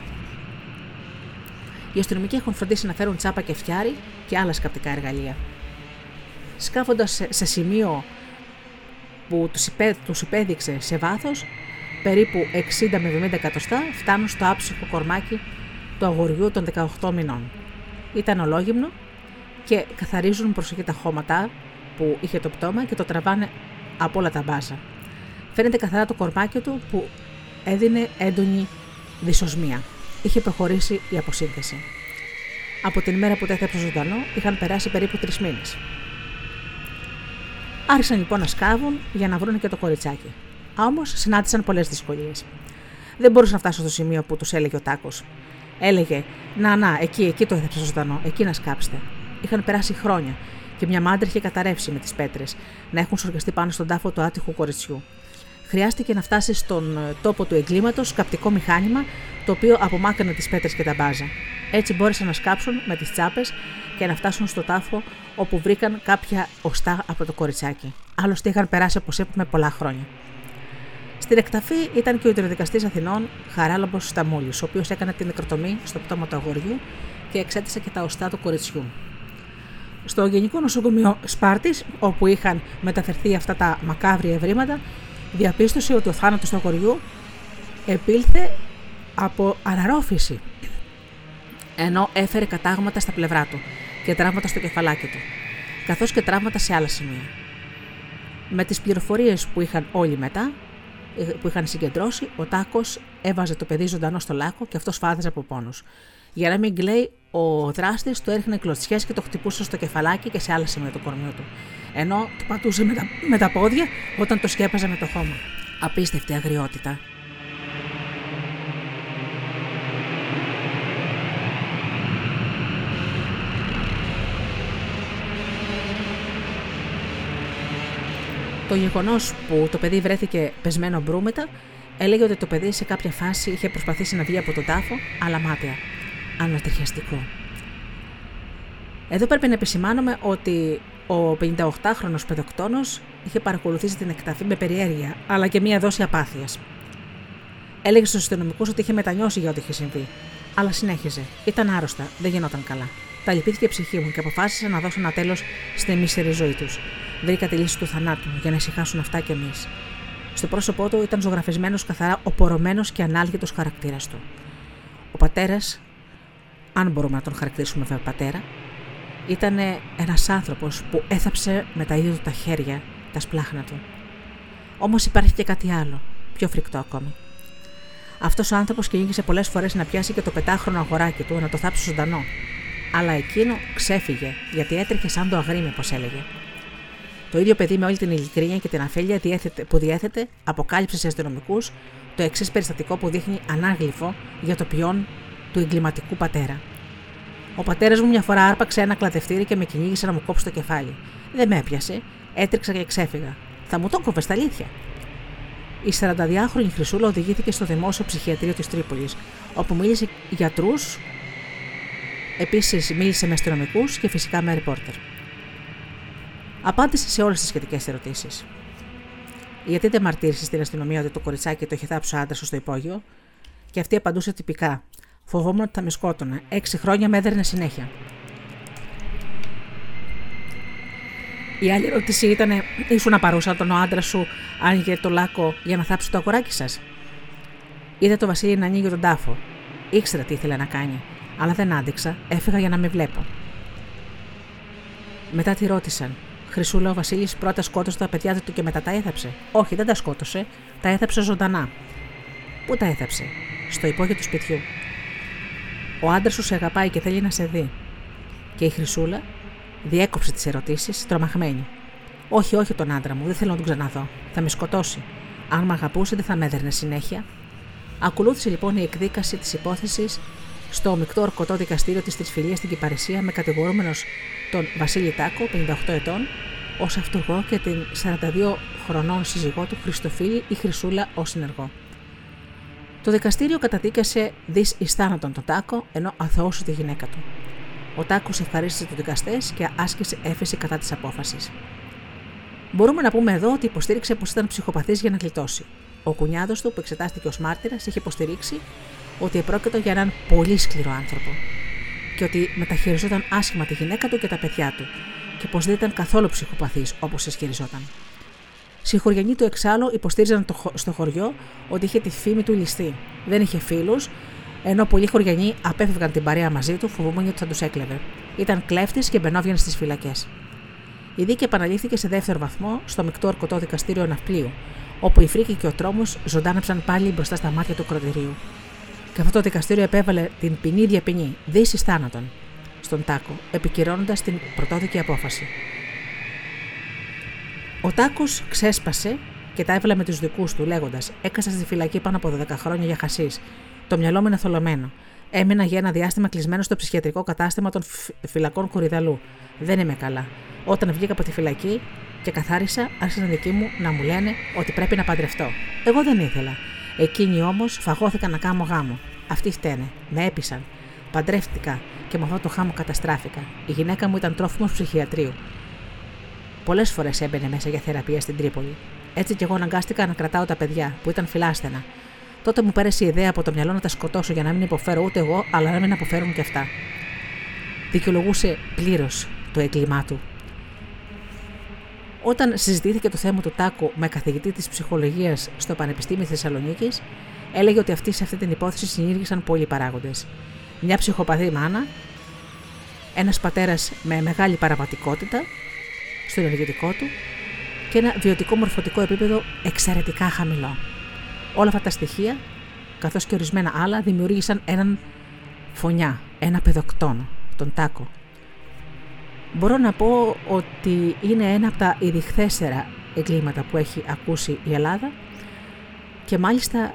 Οι αστυνομικοί έχουν φροντίσει να φέρουν τσάπα και φτιάρι και άλλα σκαπτικά εργαλεία. Σκάφοντας σε σημείο που τους υπέ, τους υπέδειξε σε βάθος, περίπου 60 με 70 εκατοστά φτάνουν στο άψυχο κορμάκι του αγοριού των 18 μηνών. Ήταν ολόγυμνο και καθαρίζουν προσοχή τα χώματα που είχε το πτώμα και το τραβάνε από όλα τα μπάζα. Φαίνεται καθαρά το κορμάκι του που έδινε έντονη δυσοσμία. είχε προχωρήσει η αποσύνθεση. Από την ημέρα που τέθεψε ζωντανό είχαν περάσει περίπου τρεις μήνες. Άρχισαν λοιπόν να σκάβουν για να βρουν και το κοριτσάκι. Όμως συνάντησαν πολλές δυσκολίες. Δεν μπορούσαν να φτάσουν στο σημείο που τους έλεγε ο Τάκος. Έλεγε: Να, να, εκεί, εκεί το έθεψε ζωντανό, εκεί να σκάψετε. Είχαν περάσει χρόνια και μια μάντρα είχε καταρρεύσει με τις πέτρες, να έχουν σοργαστεί πάνω στον τάφο του άτυχου κοριτσιού. Χρειάστηκε να φτάσει στον ε, τόπο του εγκλήματος καπτικό μηχάνημα, το οποίο απομάκρυνε τις πέτρες και τα μπάζα. Έτσι μπόρεσαν να σκάψουν με τις τσάπες και να φτάσουν στο τάφο όπου βρήκαν κάποια οστά από το κοριτσάκι. Άλλωστε είχαν περάσει, όπω είπαμε, πολλά χρόνια. Στην εκταφή ήταν και ο ιδρυδικαστή Αθηνών Χαράλαμπος Σταμούλης, ο οποίος έκανε την νεκροτομή στο πτώμα του αγοριού και εξέτησε και τα οστά του κοριτσιού. Στο Γενικό Νοσοκομείο Σπάρτης, όπου είχαν μεταφερθεί αυτά τα μακάβρια ευρήματα, διαπίστωσε ότι ο θάνατος του αγοριού επήλθε από αναρρόφηση, ενώ έφερε κατάγματα στα πλευρά του και τραύματα στο κεφαλάκι του, καθώς και τραύματα σε άλλα σημεία. Με τις πληροφορίες που είχαν όλοι μετά, ε, που είχαν συγκεντρώσει, ο Τάκος έβαζε το παιδί ζωντανό στο λάκκο και αυτός φάδαζε από πόνους. Για να μην κλαίει, ο δράστης του έριχνε κλωτσιές και το χτυπούσε στο κεφαλάκι και σε άλλα σημεία του κορμιού του. Ενώ του πατούσε με τα, με τα πόδια όταν το σκέπαζε με το χώμα. Απίστευτη αγριότητα. Το γεγονός που το παιδί βρέθηκε πεσμένο μπρούμετα έλεγε ότι το παιδί σε κάποια φάση είχε προσπαθήσει να βγει από τον τάφο, αλλά μάταια. Ανατριχιαστικό. Εδώ πρέπει να επισημάνουμε ότι ο 58χρονο παιδοκτόνος είχε παρακολουθήσει την εκταφή με περιέργεια, αλλά και μία δόση απάθειας. Έλεγε στους αστυνομικούς ότι είχε μετανιώσει για ό,τι είχε συμβεί, αλλά συνέχιζε. Ήταν άρρωστα, δεν γινόταν καλά. Τα λυπήθηκε η ψυχή μου και αποφάσισε να δώσω ένα τέλος στη μίστερη ζωή τους. Βρήκα τη λύση του θανάτου για να ησυχάσουν αυτά κι εμείς. Στο πρόσωπό του ήταν ζωγραφισμένος καθαρά οπορωμένο και ανάλγητος χαρακτήρας του. Ο πατέρας, αν μπορούμε να τον χαρακτηρίσουμε βέβαια πατέρα, ήταν ένας άνθρωπος που έθαψε με τα ίδια του τα χέρια τα σπλάχνα του. Όμως υπάρχει και κάτι άλλο, πιο φρικτό ακόμη. Αυτός ο άνθρωπος κυνήγησε πολλές φορές να πιάσει και το πετάχρονο αγοράκι του να το θάψει ζωντανό. Αλλά εκείνο ξέφυγε, γιατί έτρεχε σαν το αγρίμι, όπως έλεγε. Το ίδιο παιδί με όλη την ειλικρίνεια και την αφέλεια που διέθετε αποκάλυψε σε αστυνομικούς το εξής περιστατικό που δείχνει ανάγλυφο για το ποιόν του εγκληματικού πατέρα. Ο πατέρας μου μια φορά άρπαξε ένα κλατευτήρι και με κυνήγησε να μου κόψει το κεφάλι. Δεν με έπιασε, έτρεξα και ξέφυγα. Θα μου το κόβες στα αλήθεια; Η 42χρονη Χρυσούλα οδηγήθηκε στο δημόσιο ψυχιατρίο της Τρίπολης, όπου μίλησε γιατρούς, επίσης μίλησε με αστυνομικούς και φυσικά με ρεπόρτερ. Απάντησε σε όλες τις σχετικές ερωτήσεις. Γιατί δεν μαρτύρησε στην αστυνομία ότι το κοριτσάκι το είχε θάψει ο άντρας στο υπόγειο, και αυτή απαντούσε τυπικά. Φοβόμουν ότι θα με σκότωνε. Έξι χρόνια με έδερνε συνέχεια. Η άλλη ερώτηση ήταν: Ήσουν παρούσα όταν ο άντρας σου άνοιγε το λάκκο για να θάψει το αγοράκι σας; Είδα το Βασίλη να ανοίγει τον τάφο. Ήξερα τι ήθελε να κάνει, αλλά δεν άντεξα, έφυγα για να με βλέπω. Μετά τη ρώτησαν: Χρυσούλα, ο Βασίλης πρώτα σκότωσε τα παιδιά του και μετά τα έθαψε. Όχι, δεν τα σκότωσε, τα έθαψε ζωντανά. Πού τα έθαψε, στο υπόγειο του σπιτιού. Ο άντρας σου σε αγαπάει και θέλει να σε δει. Και η Χρυσούλα διέκοψε τις ερωτήσεις, τρομαγμένη. Όχι, όχι τον άντρα μου, δεν θέλω να τον ξαναδώ. Θα με σκοτώσει. Αν με αγαπούσε, δεν θα με έδερνε συνέχεια. Ακολούθησε λοιπόν η εκδίκαση της υπόθεσης στο μεικτό ορκωτό δικαστήριο της Τρισφυλίας στην Κυπαρισία με κατηγορούμενος τον Βασίλη Τάκο, 58 ετών, ως αυτούργο και την 42 χρονών σύζυγό του Χριστοφίλη ή Χρυσούλα ως συνεργό. Το δικαστήριο καταδίκασε δις εις θάνατον τον Τάκο, ενώ αθωούσε τη γυναίκα του. Ο Τάκος ευχαρίστησε τους δικαστές και άσκησε έφεση κατά της απόφασης. Μπορούμε να πούμε εδώ ότι υποστήριξε πως ήταν ψυχοπαθής για να γλιτώσει. Ο κουνιάδος του, που εξετάστηκε ως μάρτυρας, είχε υποστηρίξει ότι επρόκειτο για έναν πολύ σκληρό άνθρωπο και ότι μεταχειριζόταν άσχημα τη γυναίκα του και τα παιδιά του και πως δεν ήταν καθόλου ψυχοπαθής όπως ισχυριζόταν. Συγχωριανοί του εξάλλου υποστήριζαν στο χωριό ότι είχε τη φήμη του ληστή. Δεν είχε φίλους, ενώ πολλοί χωριανοί απέφευγαν την παρέα μαζί του, φοβούμενοι ότι θα τους έκλεβε. Ήταν κλέφτης και μπαινόβγαινε στις φυλακές. Η δίκη επαναλήφθηκε σε δεύτερο βαθμό στο μεικτό ορκωτό δικαστήριο Ναυπλίου, όπου η φρίκη και ο τρόμος ζωντάνεψαν πάλι μπροστά στα μάτια του κροτηρίου. Και αυτό το δικαστήριο επέβαλε την ποινή ίδια ποινή, δύση θάνατον, στον Τάκο, επικυρώνοντας την πρωτόδικη απόφαση. Ο Τάκος ξέσπασε και τα έβαλε με τους δικούς του, λέγοντας: Έκασα στη φυλακή πάνω από 12 χρόνια για χασίς. Το μυαλό μου είναι θολωμένο. Έμεινα για ένα διάστημα κλεισμένο στο ψυχιατρικό κατάστημα των φυλακών Κορυδαλού. Δεν είμαι καλά. Όταν βγήκα από τη φυλακή και καθάρισα, άρχισαν δικοί μου να μου λένε ότι πρέπει να παντρευτώ. Εγώ δεν ήθελα. Εκείνοι όμως φαγώθηκαν να κάνω γάμο. Αυτοί φταίνε. Με έπεισαν. Παντρεύτηκα και με αυτό το χάμο καταστράφηκα. Η γυναίκα μου ήταν τρόφιμος ψυχιατρίου. Πολλές φορές έμπαινε μέσα για θεραπεία στην Τρίπολη. Έτσι κι εγώ αναγκάστηκα να κρατάω τα παιδιά που ήταν φυλάστενα. Τότε μου πέρασε η ιδέα από το μυαλό να τα σκοτώσω για να μην υποφέρω ούτε εγώ, αλλά να μην αποφέρουν και αυτά. Δικαιολογούσε πλήρως το έγκλημά του. Όταν συζητήθηκε το θέμα του Τάκου με καθηγητή της ψυχολογίας στο Πανεπιστήμιο Θεσσαλονίκης, έλεγε ότι αυτοί σε αυτή την υπόθεση συνήργησαν πολλοί παράγοντες. Μια ψυχοπαθή μάνα, ένας πατέρας με μεγάλη παραβατικότητα στο ενεργητικό του και ένα βιωτικό μορφωτικό επίπεδο εξαιρετικά χαμηλό. Όλα αυτά τα στοιχεία, καθώς και ορισμένα άλλα, δημιούργησαν έναν φωνιά, ένα παιδοκτόνο, τον Τάκο. Μπορώ να πω ότι είναι ένα από τα ειδικθέσερα εγκλήματα που έχει ακούσει η Ελλάδα και μάλιστα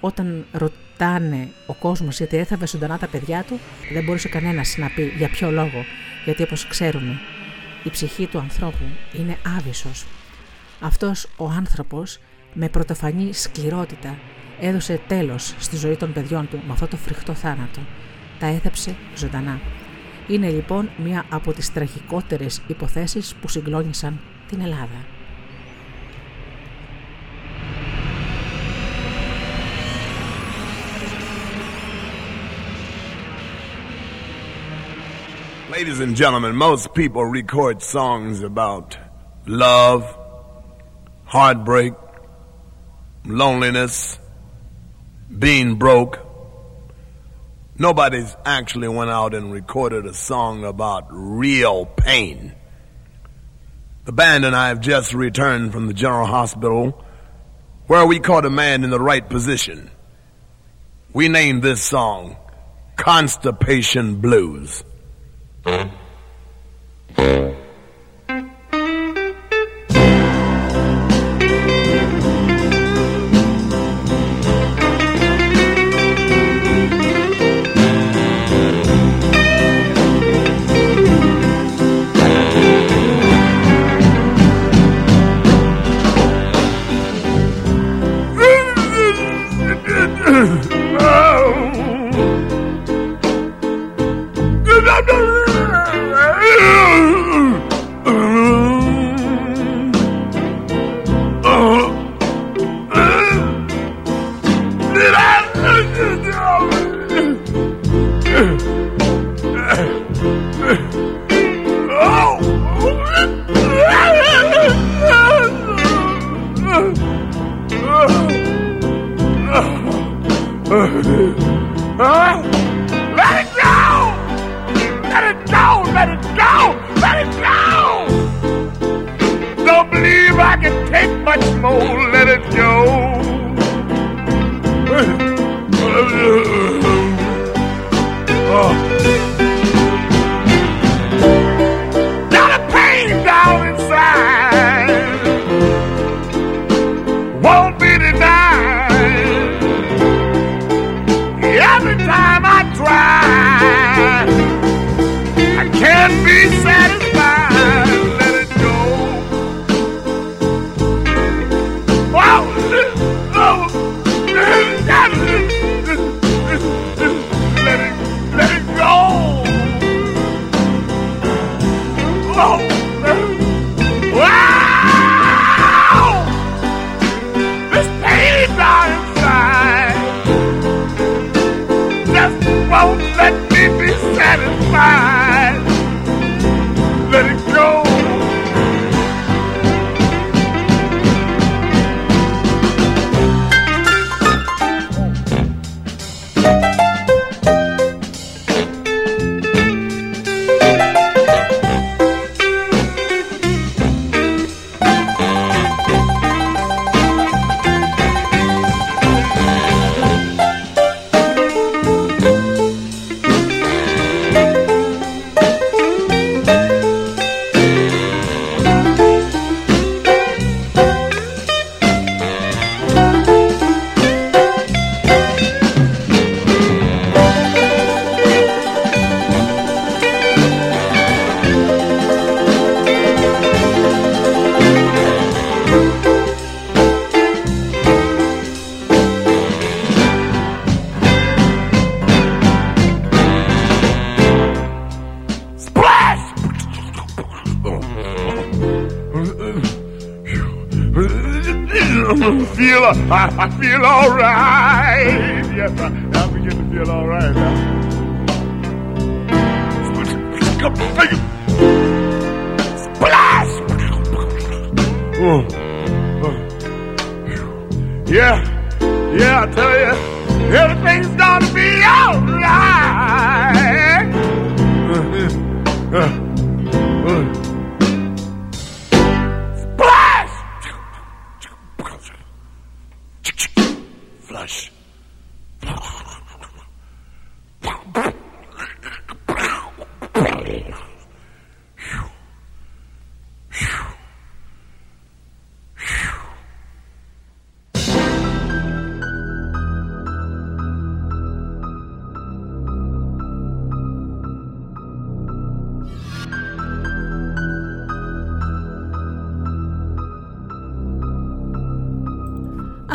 όταν ρωτάνε ο κόσμος γιατί έθαβε ζωντανά τα παιδιά του δεν μπορούσε κανένας να πει για ποιο λόγο γιατί όπως ξέρουμε η ψυχή του ανθρώπου είναι άβυσος. Αυτός ο άνθρωπος με πρωτοφανή σκληρότητα έδωσε τέλος στη ζωή των παιδιών του με αυτό το φρικτό θάνατο. Τα έθεψε ζωντανά. Είναι λοιπόν μία από τις τραγικότερες υποθέσεις που συγκλώνησαν την Ελλάδα. Ladies and gentlemen, most people record songs about love, heartbreak, loneliness, being broke. Nobody's actually went out and recorded a song about real pain. The band and I have just returned from the General Hospital where we caught a man in the right position. We named this song Constipation Blues. Mm-hmm.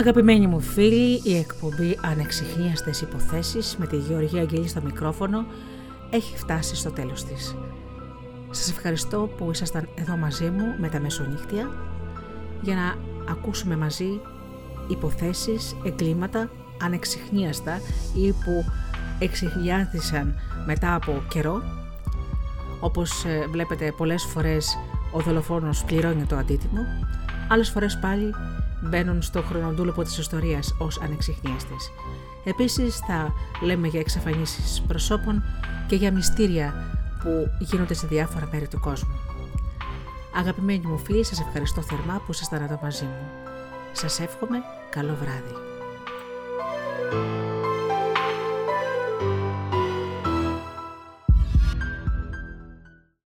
Αγαπημένοι μου φίλοι, η εκπομπή Ανεξιχνίαστες Υποθέσεις με τη Γεωργία Αγγελή στο μικρόφωνο έχει φτάσει στο τέλος της. Σας ευχαριστώ που ήσασταν εδώ μαζί μου με τα μεσονύχτια για να ακούσουμε μαζί υποθέσεις, εγκλήματα ανεξιχνίαστα ή που εξιχνιάστησαν μετά από καιρό. Όπως ε, βλέπετε πολλές φορές ο δολοφόνος πληρώνει το αντίτιμο, άλλες φορές πάλι μπαίνουν στο χρονοτούλοπο της ιστορίας ως ανεξιχνίαστες. Επίσης θα λέμε για εξαφανίσεις προσώπων και για μυστήρια που γίνονται σε διάφορα μέρη του κόσμου. Αγαπημένοι μου φίλοι, σας ευχαριστώ θερμά που ήσασταν εδώ μαζί μου. Σας εύχομαι καλό βράδυ.